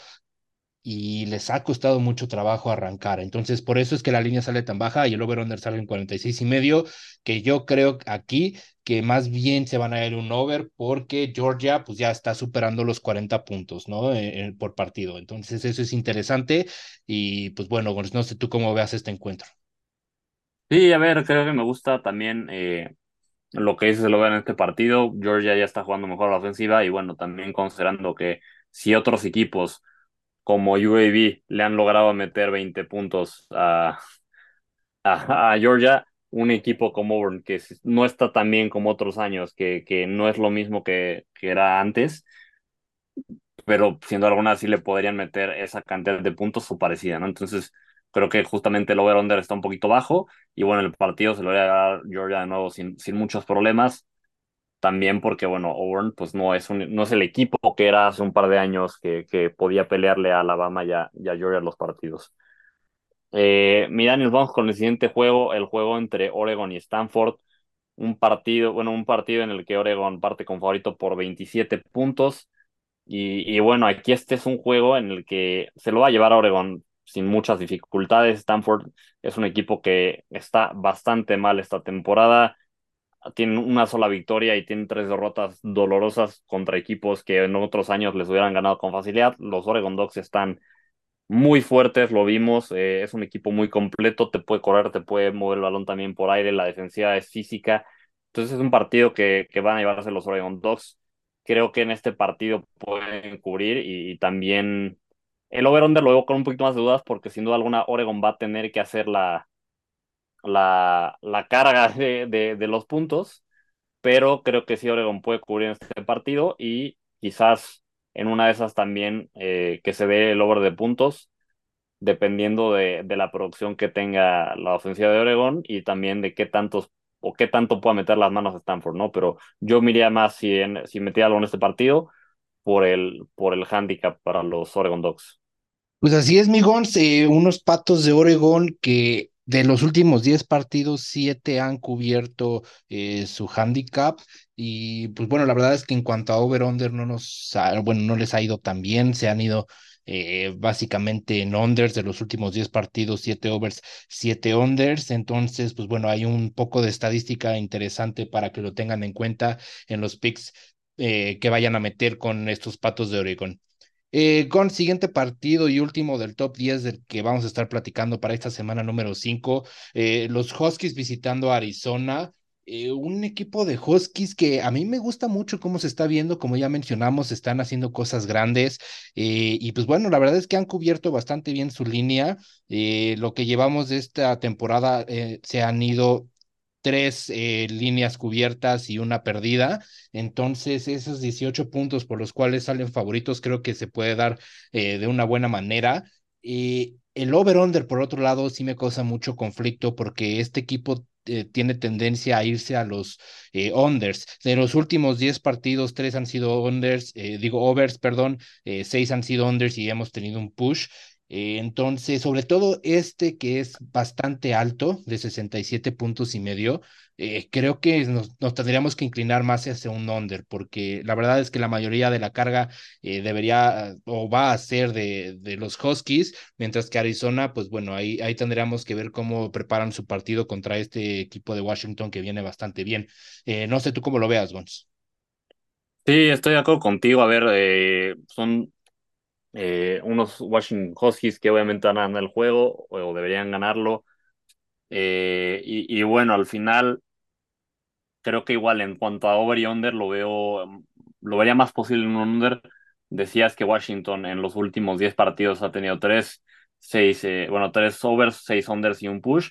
y les ha costado mucho trabajo arrancar. Entonces, por eso es que la línea sale tan baja y el over-under sale en 46 y medio, que yo creo aquí que más bien se van a ir un over porque Georgia pues ya está superando los 40 puntos, ¿no? Eh, por partido. Entonces, eso es interesante y pues bueno, no sé tú cómo veas este encuentro. Sí, a ver, creo que me gusta también eh, lo que dices lo ver en este partido. Georgia ya está jugando mejor la ofensiva y bueno, también considerando que si otros equipos como UAB le han logrado meter 20 puntos a, Georgia, un equipo como Auburn que no está tan bien como otros años, que, que no es lo mismo que, que era antes, pero siendo alguna sí le podrían meter esa cantidad de puntos o parecida, ¿no? Entonces, creo que justamente el over-under está un poquito bajo y bueno, el partido se lo voy a dar Georgia de nuevo sin, sin muchos problemas también porque, bueno, Auburn pues no es, un, no es el equipo que era hace un par de años que, que podía pelearle a Alabama y a, y a los partidos. Eh, mira, nos vamos con el siguiente juego, el juego entre Oregon y Stanford. Un partido, bueno, un partido en el que Oregon parte con favorito por 27 puntos. Y, y bueno, aquí este es un juego en el que se lo va a llevar a Oregon sin muchas dificultades. Stanford es un equipo que está bastante mal esta temporada tienen una sola victoria y tienen tres derrotas dolorosas contra equipos que en otros años les hubieran ganado con facilidad. Los Oregon Ducks están muy fuertes, lo vimos, eh, es un equipo muy completo, te puede correr, te puede mover el balón también por aire, la defensiva es física. Entonces es un partido que, que van a llevarse los Oregon Ducks. Creo que en este partido pueden cubrir y, también el over-under lo veo con un poquito más de dudas porque sin duda alguna Oregon va a tener que hacer la, la, la carga de, de, los puntos, pero creo que sí Oregon puede cubrir este partido y quizás en una de esas también eh, que se dé el over de puntos, dependiendo de, de, la producción que tenga la ofensiva de Oregon y también de qué tantos o qué tanto pueda meter las manos a Stanford, ¿no? Pero yo miraría más si, en, si metía algo en este partido por el, por el handicap para los Oregon Dogs. Pues así es, mi eh, unos patos de Oregon que de los últimos 10 partidos, 7 han cubierto eh, su handicap. Y pues bueno, la verdad es que en cuanto a over-under no nos bueno, no les ha ido tan bien. Se han ido eh, básicamente en unders de los últimos 10 partidos, 7 overs, 7 unders. Entonces, pues bueno, hay un poco de estadística interesante para que lo tengan en cuenta en los picks eh, que vayan a meter con estos patos de Oregon. Eh, con siguiente partido y último del top 10 del que vamos a estar platicando para esta semana número 5, eh, los Huskies visitando Arizona. Eh, un equipo de Huskies que a mí me gusta mucho cómo se está viendo, como ya mencionamos, están haciendo cosas grandes y pues bueno, la verdad es que han cubierto bastante bien su línea. lo que llevamos de esta temporada se han ido tres eh, líneas cubiertas y una perdida. Entonces, esos 18 puntos por los cuales salen favoritos, creo que se puede dar eh, de una buena manera. Y el over-under, por otro lado, sí me causa mucho conflicto porque este equipo eh, tiene tendencia a irse a los unders. De los últimos 10 partidos, tres han sido unders, digo overs, perdón, seis han sido unders y hemos tenido un push. Eh, entonces, sobre todo este que es bastante alto, de 67 puntos y medio, eh, creo que nos, tendríamos que inclinar más hacia un under, porque la verdad es que la mayoría de la carga eh, debería o va a ser de, de, los Huskies, mientras que Arizona, pues bueno, ahí, ahí tendríamos que ver cómo preparan su partido contra este equipo de Washington que viene bastante bien. no sé tú cómo lo veas, Gons. Sí, estoy de acuerdo contigo. A ver, son eh, unos Washington Huskies que obviamente van a ganar el juego o, deberían ganarlo. Eh, y, y, bueno, al final creo que igual en cuanto a over y under lo veo, lo vería más posible en un under. Decías que Washington en los últimos 10 partidos ha tenido tres, seis, eh, bueno, tres overs, seis unders y un push.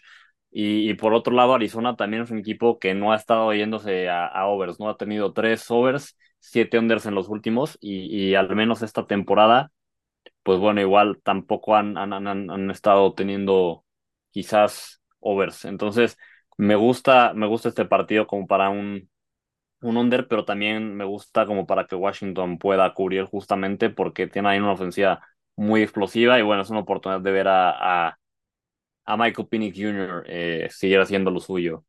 Y, y, por otro lado, Arizona también es un equipo que no ha estado yéndose a, a overs, ¿no? Ha tenido tres overs, siete unders en los últimos y, y al menos esta temporada pues bueno, igual tampoco han, han, han, han estado teniendo quizás overs. Entonces, me gusta, me gusta este partido como para un, un under, pero también me gusta como para que Washington pueda cubrir justamente porque tiene ahí una ofensiva muy explosiva y bueno, es una oportunidad de ver a, a, a Michael Pinnick Jr. Eh, seguir haciendo lo suyo.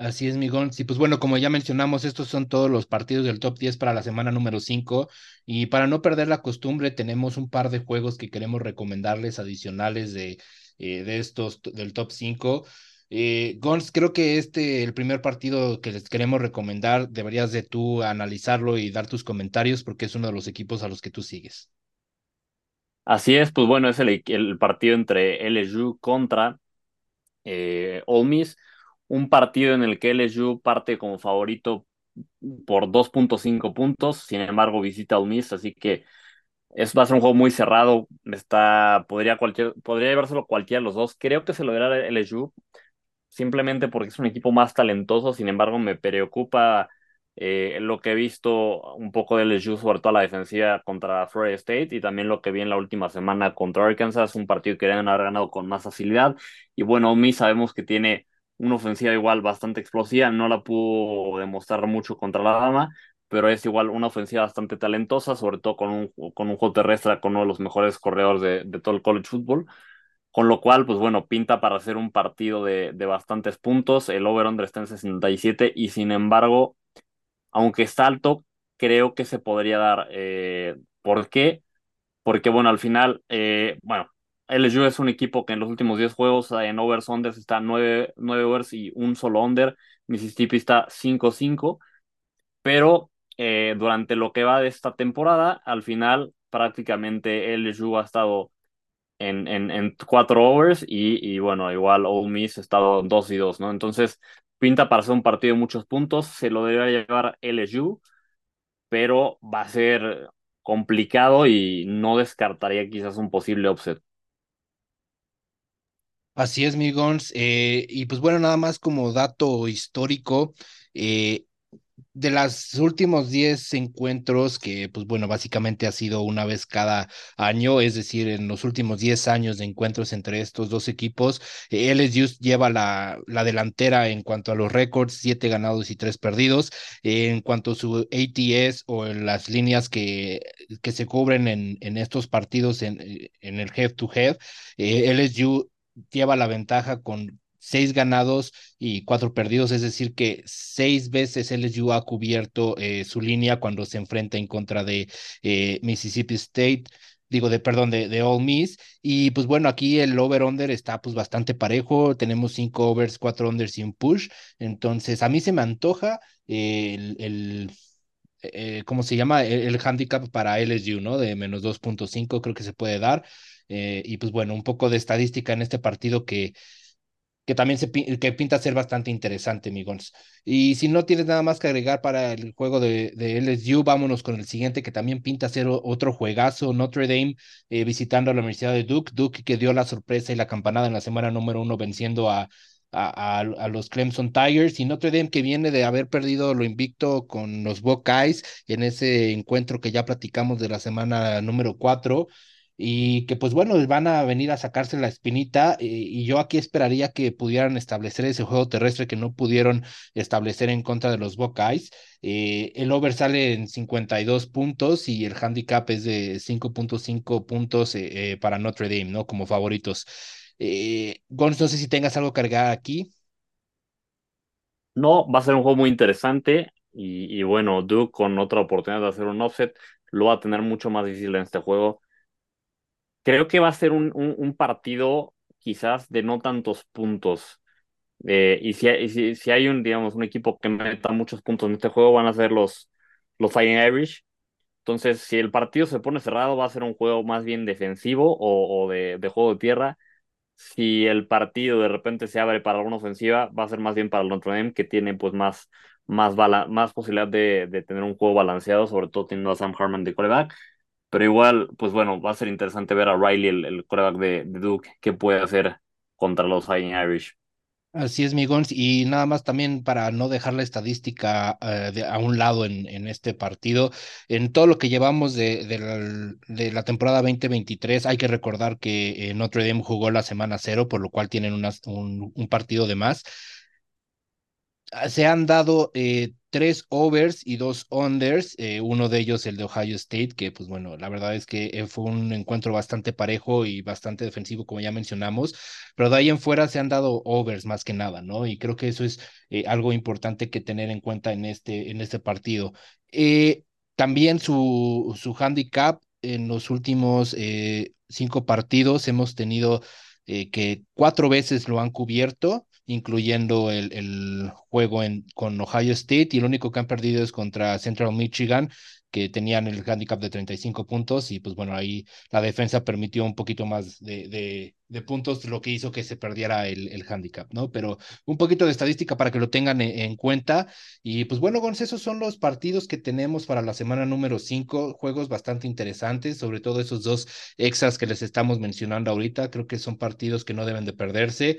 Así es, Migón. Sí, pues bueno, como ya mencionamos, estos son todos los partidos del top 10 para la semana número 5. Y para no perder la costumbre, tenemos un par de juegos que queremos recomendarles adicionales de, eh, de estos del top 5. Eh, Gons, creo que este, el primer partido que les queremos recomendar, deberías de tú analizarlo y dar tus comentarios porque es uno de los equipos a los que tú sigues. Así es, pues bueno, es el, el partido entre LSU contra eh, Ole Miss un partido en el que LSU parte como favorito por 2.5 puntos, sin embargo visita a Miss, así que es, va a ser un juego muy cerrado, está, podría, cualquier, podría llevárselo cualquiera de los dos, creo que se lo dará LSU, simplemente porque es un equipo más talentoso, sin embargo me preocupa eh, lo que he visto un poco de LSU, sobre todo la defensiva contra Florida State y también lo que vi en la última semana contra Arkansas, un partido que deben haber ganado con más facilidad, y bueno, Miss sabemos que tiene una ofensiva igual bastante explosiva, no la pudo demostrar mucho contra la Dama, pero es igual una ofensiva bastante talentosa, sobre todo con un, con un juego terrestre, con uno de los mejores corredores de, de todo el college football. Con lo cual, pues bueno, pinta para hacer un partido de, de bastantes puntos. El over-under está en 67 y sin embargo, aunque está alto, creo que se podría dar. Eh, ¿Por qué? Porque bueno, al final, eh, bueno, LSU es un equipo que en los últimos 10 juegos en overs unders está 9, 9 overs y un solo under. Mississippi está 5-5. Pero eh, durante lo que va de esta temporada, al final prácticamente LSU ha estado en, en, en 4 overs y, y, bueno, igual Ole Miss ha estado 2 y 2, ¿no? Entonces pinta para ser un partido de muchos puntos. Se lo debería llevar LSU, pero va a ser complicado y no descartaría quizás un posible upset. Así es, mi Gons. Eh, y pues bueno, nada más como dato histórico, eh, de los últimos 10 encuentros, que pues bueno, básicamente ha sido una vez cada año, es decir, en los últimos 10 años de encuentros entre estos dos equipos, eh, LSU lleva la, la delantera en cuanto a los récords, 7 ganados y 3 perdidos. en cuanto a su ATS o en las líneas que, que se cubren en, en estos partidos en, en el head-to-head, LSU lleva la ventaja con seis ganados y cuatro perdidos, es decir, que seis veces LSU ha cubierto eh, su línea cuando se enfrenta en contra de eh, Mississippi State digo, de, perdón, de, de All Miss. Y pues bueno, aquí el over-under está pues bastante parejo. Tenemos cinco overs, cuatro unders y un push. Entonces, a mí se me antoja el, el eh, ¿cómo se llama? El, el, handicap para LSU, ¿no? De menos 2.5 creo que se puede dar. Eh, y pues bueno, un poco de estadística en este partido que, que también se que pinta ser bastante interesante, Migons. Y si no tienes nada más que agregar para el juego de, de LSU, vámonos con el siguiente que también pinta ser otro juegazo, Notre Dame eh, visitando a la Universidad de Duke, Duke que dio la sorpresa y la campanada en la semana número uno venciendo a, a, a, los Clemson Tigers y Notre Dame que viene de haber perdido lo invicto con los Buckeyes en ese encuentro que ya platicamos de la semana número cuatro y que pues bueno, van a venir a sacarse la espinita eh, y yo aquí esperaría que pudieran establecer ese juego terrestre que no pudieron establecer en contra de los Buckeyes. Eh, el over sale en 52 puntos y el handicap es de 5.5 puntos eh, para Notre Dame, ¿no? Como favoritos. Eh, Gons, no sé si tengas algo cargado aquí. No, va a ser un juego muy interesante y bueno, Duke con otra oportunidad de hacer un offset lo va a tener mucho más difícil en este juego Creo que va a ser un, un, partido quizás de no tantos puntos. Eh, y si, si, si, hay un, digamos, un equipo que meta muchos puntos en este juego, van a ser los, los Fighting Irish. Entonces, si el partido se pone cerrado, va a ser un juego más bien defensivo o, o de, de, juego de tierra. Si el partido de repente se abre para alguna ofensiva, va a ser más bien para el Notre Dame, que tiene pues más, más, más posibilidad de, de, tener un juego balanceado, sobre todo teniendo a Sam Harman de coreback. Pero igual, pues bueno, va a ser interesante ver a Riley, el, el coreback de, Duke, qué puede hacer contra los Fighting Irish. Así es, Migons. Y nada más también para no dejar la estadística de, a un lado en, en, este partido, en todo lo que llevamos de, de, la, de la, temporada 2023, hay que recordar que eh, Notre Dame jugó la semana cero, por lo cual tienen un, un, partido de más. Se han dado eh, tres overs y dos unders, eh, uno de ellos el de Ohio State, que pues bueno, la verdad es que eh, fue un encuentro bastante parejo y bastante defensivo, como ya mencionamos, pero de ahí en fuera se han dado overs más que nada, ¿no? Y creo que eso es eh, algo importante que tener en cuenta en este, en este partido. También su, su handicap en los últimos cinco partidos hemos tenido que cuatro veces lo han cubierto incluyendo el, el juego con Ohio State, y el único que han perdido es contra Central Michigan, que tenían el handicap de 35 puntos, y pues bueno, ahí la defensa permitió un poquito más de, de, puntos, lo que hizo que se perdiera el, el, handicap, ¿no? Pero un poquito de estadística para que lo tengan en, en cuenta, y pues bueno, Gonz, esos son los partidos que tenemos para la semana número 5, juegos bastante interesantes, sobre todo esos dos extras que les estamos mencionando ahorita, creo que son partidos que no deben de perderse.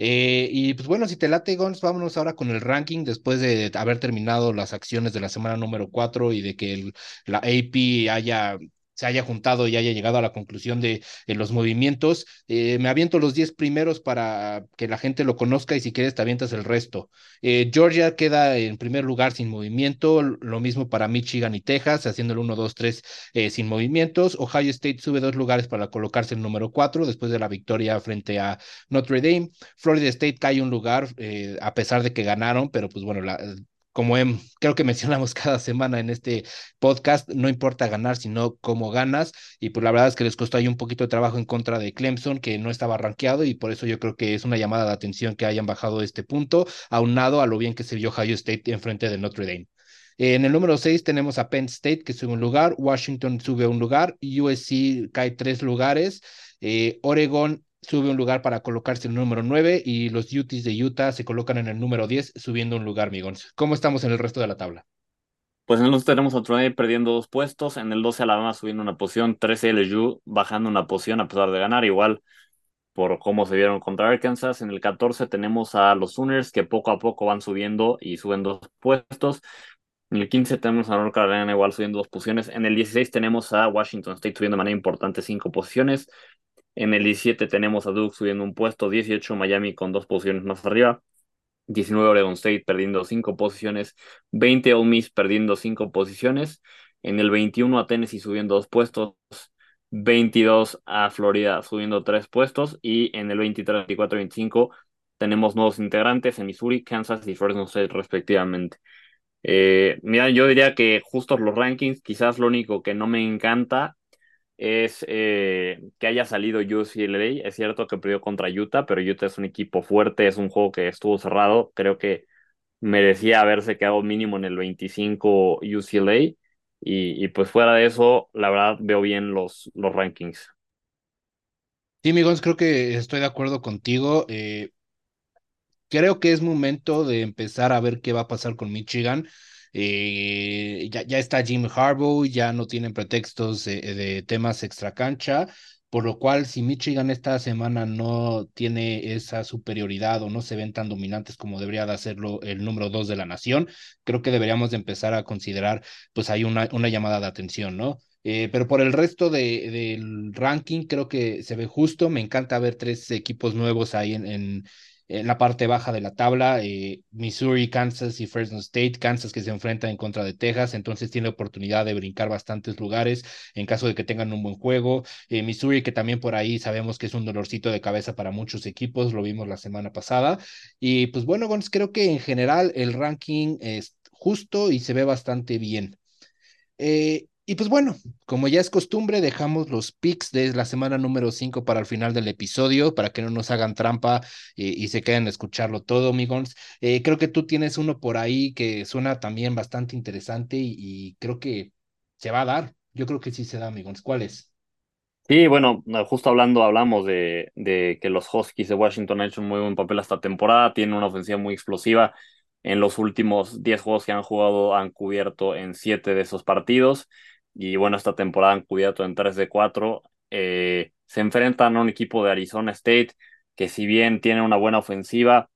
Eh, y pues bueno, si te late, Gons, vámonos ahora con el ranking después de haber terminado las acciones de la semana número 4 y de que la AP haya se haya juntado y haya llegado a la conclusión de, los movimientos. Eh, me aviento los 10 primeros para que la gente lo conozca y si quieres te avientas el resto. Eh, Georgia queda en primer lugar sin movimiento, lo mismo para Michigan y Texas, haciendo el 1, 2, 3 eh, sin movimientos. Ohio State sube dos lugares para colocarse en el número 4 después de la victoria frente a Notre Dame. Florida State cae un lugar eh, a pesar de que ganaron, pero pues bueno, la, como en, creo que mencionamos cada semana en este podcast, no importa ganar, sino cómo ganas. Y pues la verdad es que les costó ahí un poquito de trabajo en contra de Clemson, que no estaba rankeado, y por eso yo creo que es una llamada de atención que hayan bajado este punto, aunado a lo bien que se vio Ohio State en frente de Notre Dame. En el número 6 tenemos a Penn State, que sube un lugar, Washington sube un lugar, USC cae tres lugares, eh, Oregon sube un lugar para colocarse en el número 9 y los Utes de Utah se colocan en el número 10, subiendo un lugar, Migons. ¿Cómo estamos en el resto de la tabla? Pues 11 tenemos a Troy perdiendo dos puestos, en el 12 Alabama subiendo una posición, 13 LSU bajando una posición a pesar de ganar, igual por cómo se vieron contra Arkansas. En el 14 tenemos a los Sooners que poco a poco van subiendo y suben dos puestos. En el 15 tenemos a North Carolina igual subiendo dos posiciones. En el 16 tenemos a Washington State subiendo de manera importante cinco posiciones. En el 17 tenemos a Duke subiendo un puesto, 18 Miami con dos posiciones más arriba, 19 Oregon State perdiendo cinco posiciones, 20 Ole Miss perdiendo cinco posiciones, en el 21 a Tennessee subiendo dos puestos, 22 a Florida subiendo tres puestos y en el 23, 24 25 tenemos nuevos integrantes en Missouri, Kansas y Fresno State respectivamente. Eh, mira, yo diría que justos los rankings, quizás lo único que no me encanta es eh, que haya salido UCLA. Es cierto que perdió contra Utah, pero Utah es un equipo fuerte, es un juego que estuvo cerrado. Creo que merecía haberse quedado mínimo en el 25 UCLA. Y, y pues fuera de eso, la verdad veo bien los, los rankings. Sí, amigos, creo que estoy de acuerdo contigo. Eh, creo que es momento de empezar a ver qué va a pasar con Michigan. Eh, ya, ya, está Jim Harbaugh, ya no tienen pretextos de, de temas extracancha, por lo cual si Michigan esta semana no tiene esa superioridad o no se ven tan dominantes como debería de hacerlo el número dos de la nación, creo que deberíamos de empezar a considerar pues hay una, una llamada de atención, ¿no? Eh, pero por el resto de, del ranking creo que se ve justo, me encanta ver tres equipos nuevos ahí en, en en la parte baja de la tabla, eh, Missouri, Kansas y Fresno State, Kansas que se enfrenta en contra de Texas, entonces tiene oportunidad de brincar bastantes lugares en caso de que tengan un buen juego, eh, Missouri que también por ahí sabemos que es un dolorcito de cabeza para muchos equipos, lo vimos la semana pasada, y pues bueno, creo que en general el ranking es justo y se ve bastante bien. Eh, Y pues bueno, como ya es costumbre, dejamos los picks de la semana número 5 para el final del episodio, para que no nos hagan trampa y se queden a escucharlo todo, amigos. Eh, creo que tú tienes uno por ahí que suena también bastante interesante y, creo que se va a dar. Yo creo que sí se da, amigos. ¿Cuál es? Sí, bueno, justo hablando, hablamos de, de que los Huskies de Washington han hecho un muy buen papel esta temporada, tienen una ofensiva muy explosiva. En los últimos 10 juegos que han jugado han cubierto en 7 de esos partidos y bueno, esta temporada han cubierto en 3 de 4. Eh, se enfrentan a un equipo de Arizona State que si bien tiene una buena ofensiva,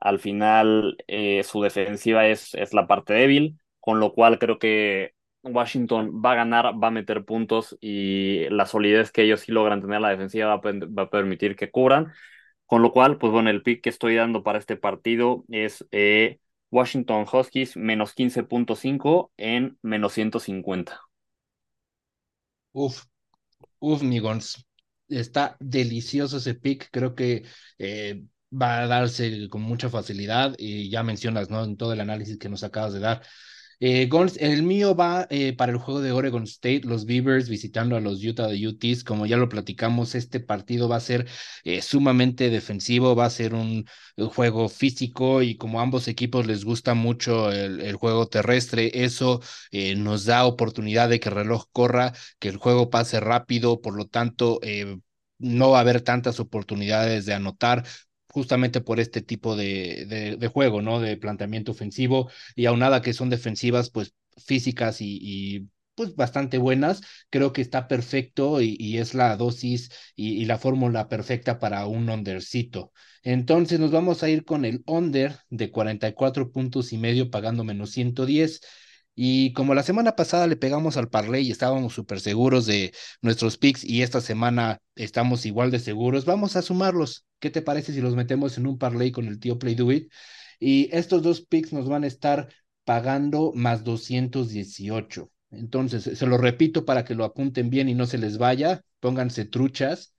al final eh, su defensiva es, es la parte débil, con lo cual creo que Washington va a ganar, va a meter puntos y la solidez que ellos sí logran tener la defensiva va a, va a permitir que cubran. Con lo cual, pues bueno, el pick que estoy dando para este partido es eh, Washington Huskies menos 15.5 en menos 150. Uf, uf, migons. Está delicioso ese pick. Creo que eh, va a darse con mucha facilidad. Y ya mencionas, ¿no? En todo el análisis que nos acabas de dar. Eh, el mío va eh, para el juego de Oregon State, los Beavers visitando a los Utah de UTs. Como ya lo platicamos, este partido va a ser eh, sumamente defensivo, va a ser un, juego físico y como ambos equipos les gusta mucho el, juego terrestre, eso nos da oportunidad de que el reloj corra, que el juego pase rápido, por lo tanto no va a haber tantas oportunidades de anotar justamente por este tipo de, de, juego, ¿no? De planteamiento ofensivo y aunada que son defensivas, pues físicas y, pues bastante buenas, creo que está perfecto y, es la dosis y, la fórmula perfecta para un undercito. Entonces nos vamos a ir con el under de 44 puntos y medio pagando menos 110. Y como la semana pasada le pegamos al parlay y estábamos súper seguros de nuestros picks y esta semana estamos igual de seguros, vamos a sumarlos. ¿Qué te parece si los metemos en un parlay con el tío Play Do It? Y estos dos picks nos van a estar pagando más 218. Entonces, se lo repito para que lo apunten bien y no se les vaya. Pónganse truchas.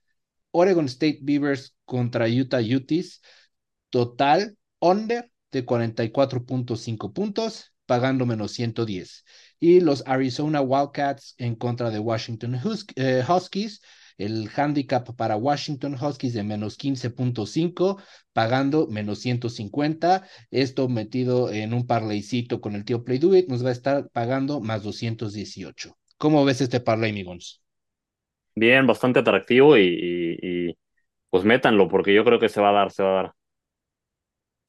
Oregon State Beavers contra Utah Utes. Total under de 44.5 puntos pagando menos 110. Y los Arizona Wildcats en contra de Washington eh, Huskies, el handicap para Washington Huskies de menos 15.5, pagando menos 150. Esto metido en un parlaycito con el tío Play It, nos va a estar pagando más 218. ¿Cómo ves este parlay, Migons? Bien, bastante atractivo y, y pues métanlo, porque yo creo que se va a dar, se va a dar.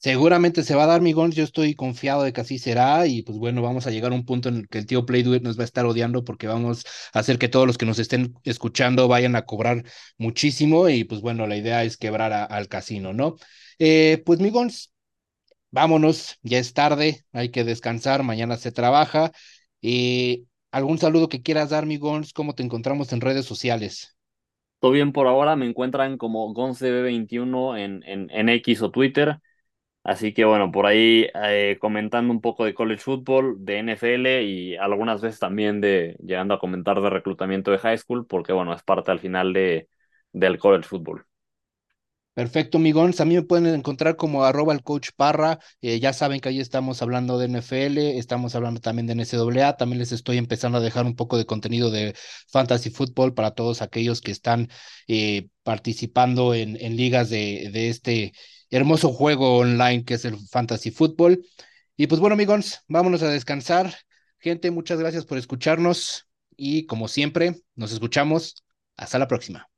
Seguramente se va a dar, Migón. Yo estoy confiado de que así será. Y pues bueno, vamos a llegar a un punto en el que el tío Play nos va a estar odiando porque vamos a hacer que todos los que nos estén escuchando vayan a cobrar muchísimo. Y pues bueno, la idea es quebrar al casino, ¿no? Eh, pues, Migons, vámonos. Ya es tarde, hay que descansar. Mañana se trabaja. y ¿Algún saludo que quieras dar, Migons? ¿Cómo te encontramos en redes sociales? Todo bien por ahora. Me encuentran como GonsCB21 en, en, en X o Twitter. Así que bueno, por ahí eh, comentando un poco de college football, de NFL y algunas veces también de llegando a comentar de reclutamiento de high school, porque bueno, es parte al final de, del college football. Perfecto, migons. A mí me pueden encontrar como arroba el coach Parra. Eh, ya saben que ahí estamos hablando de NFL, estamos hablando también de NCAA. También les estoy empezando a dejar un poco de contenido de fantasy football para todos aquellos que están eh, participando en, en ligas de, de este hermoso juego online que es el Fantasy Football. Y pues bueno, amigos, vámonos a descansar. Gente, muchas gracias por escucharnos y como siempre, nos escuchamos. Hasta la próxima.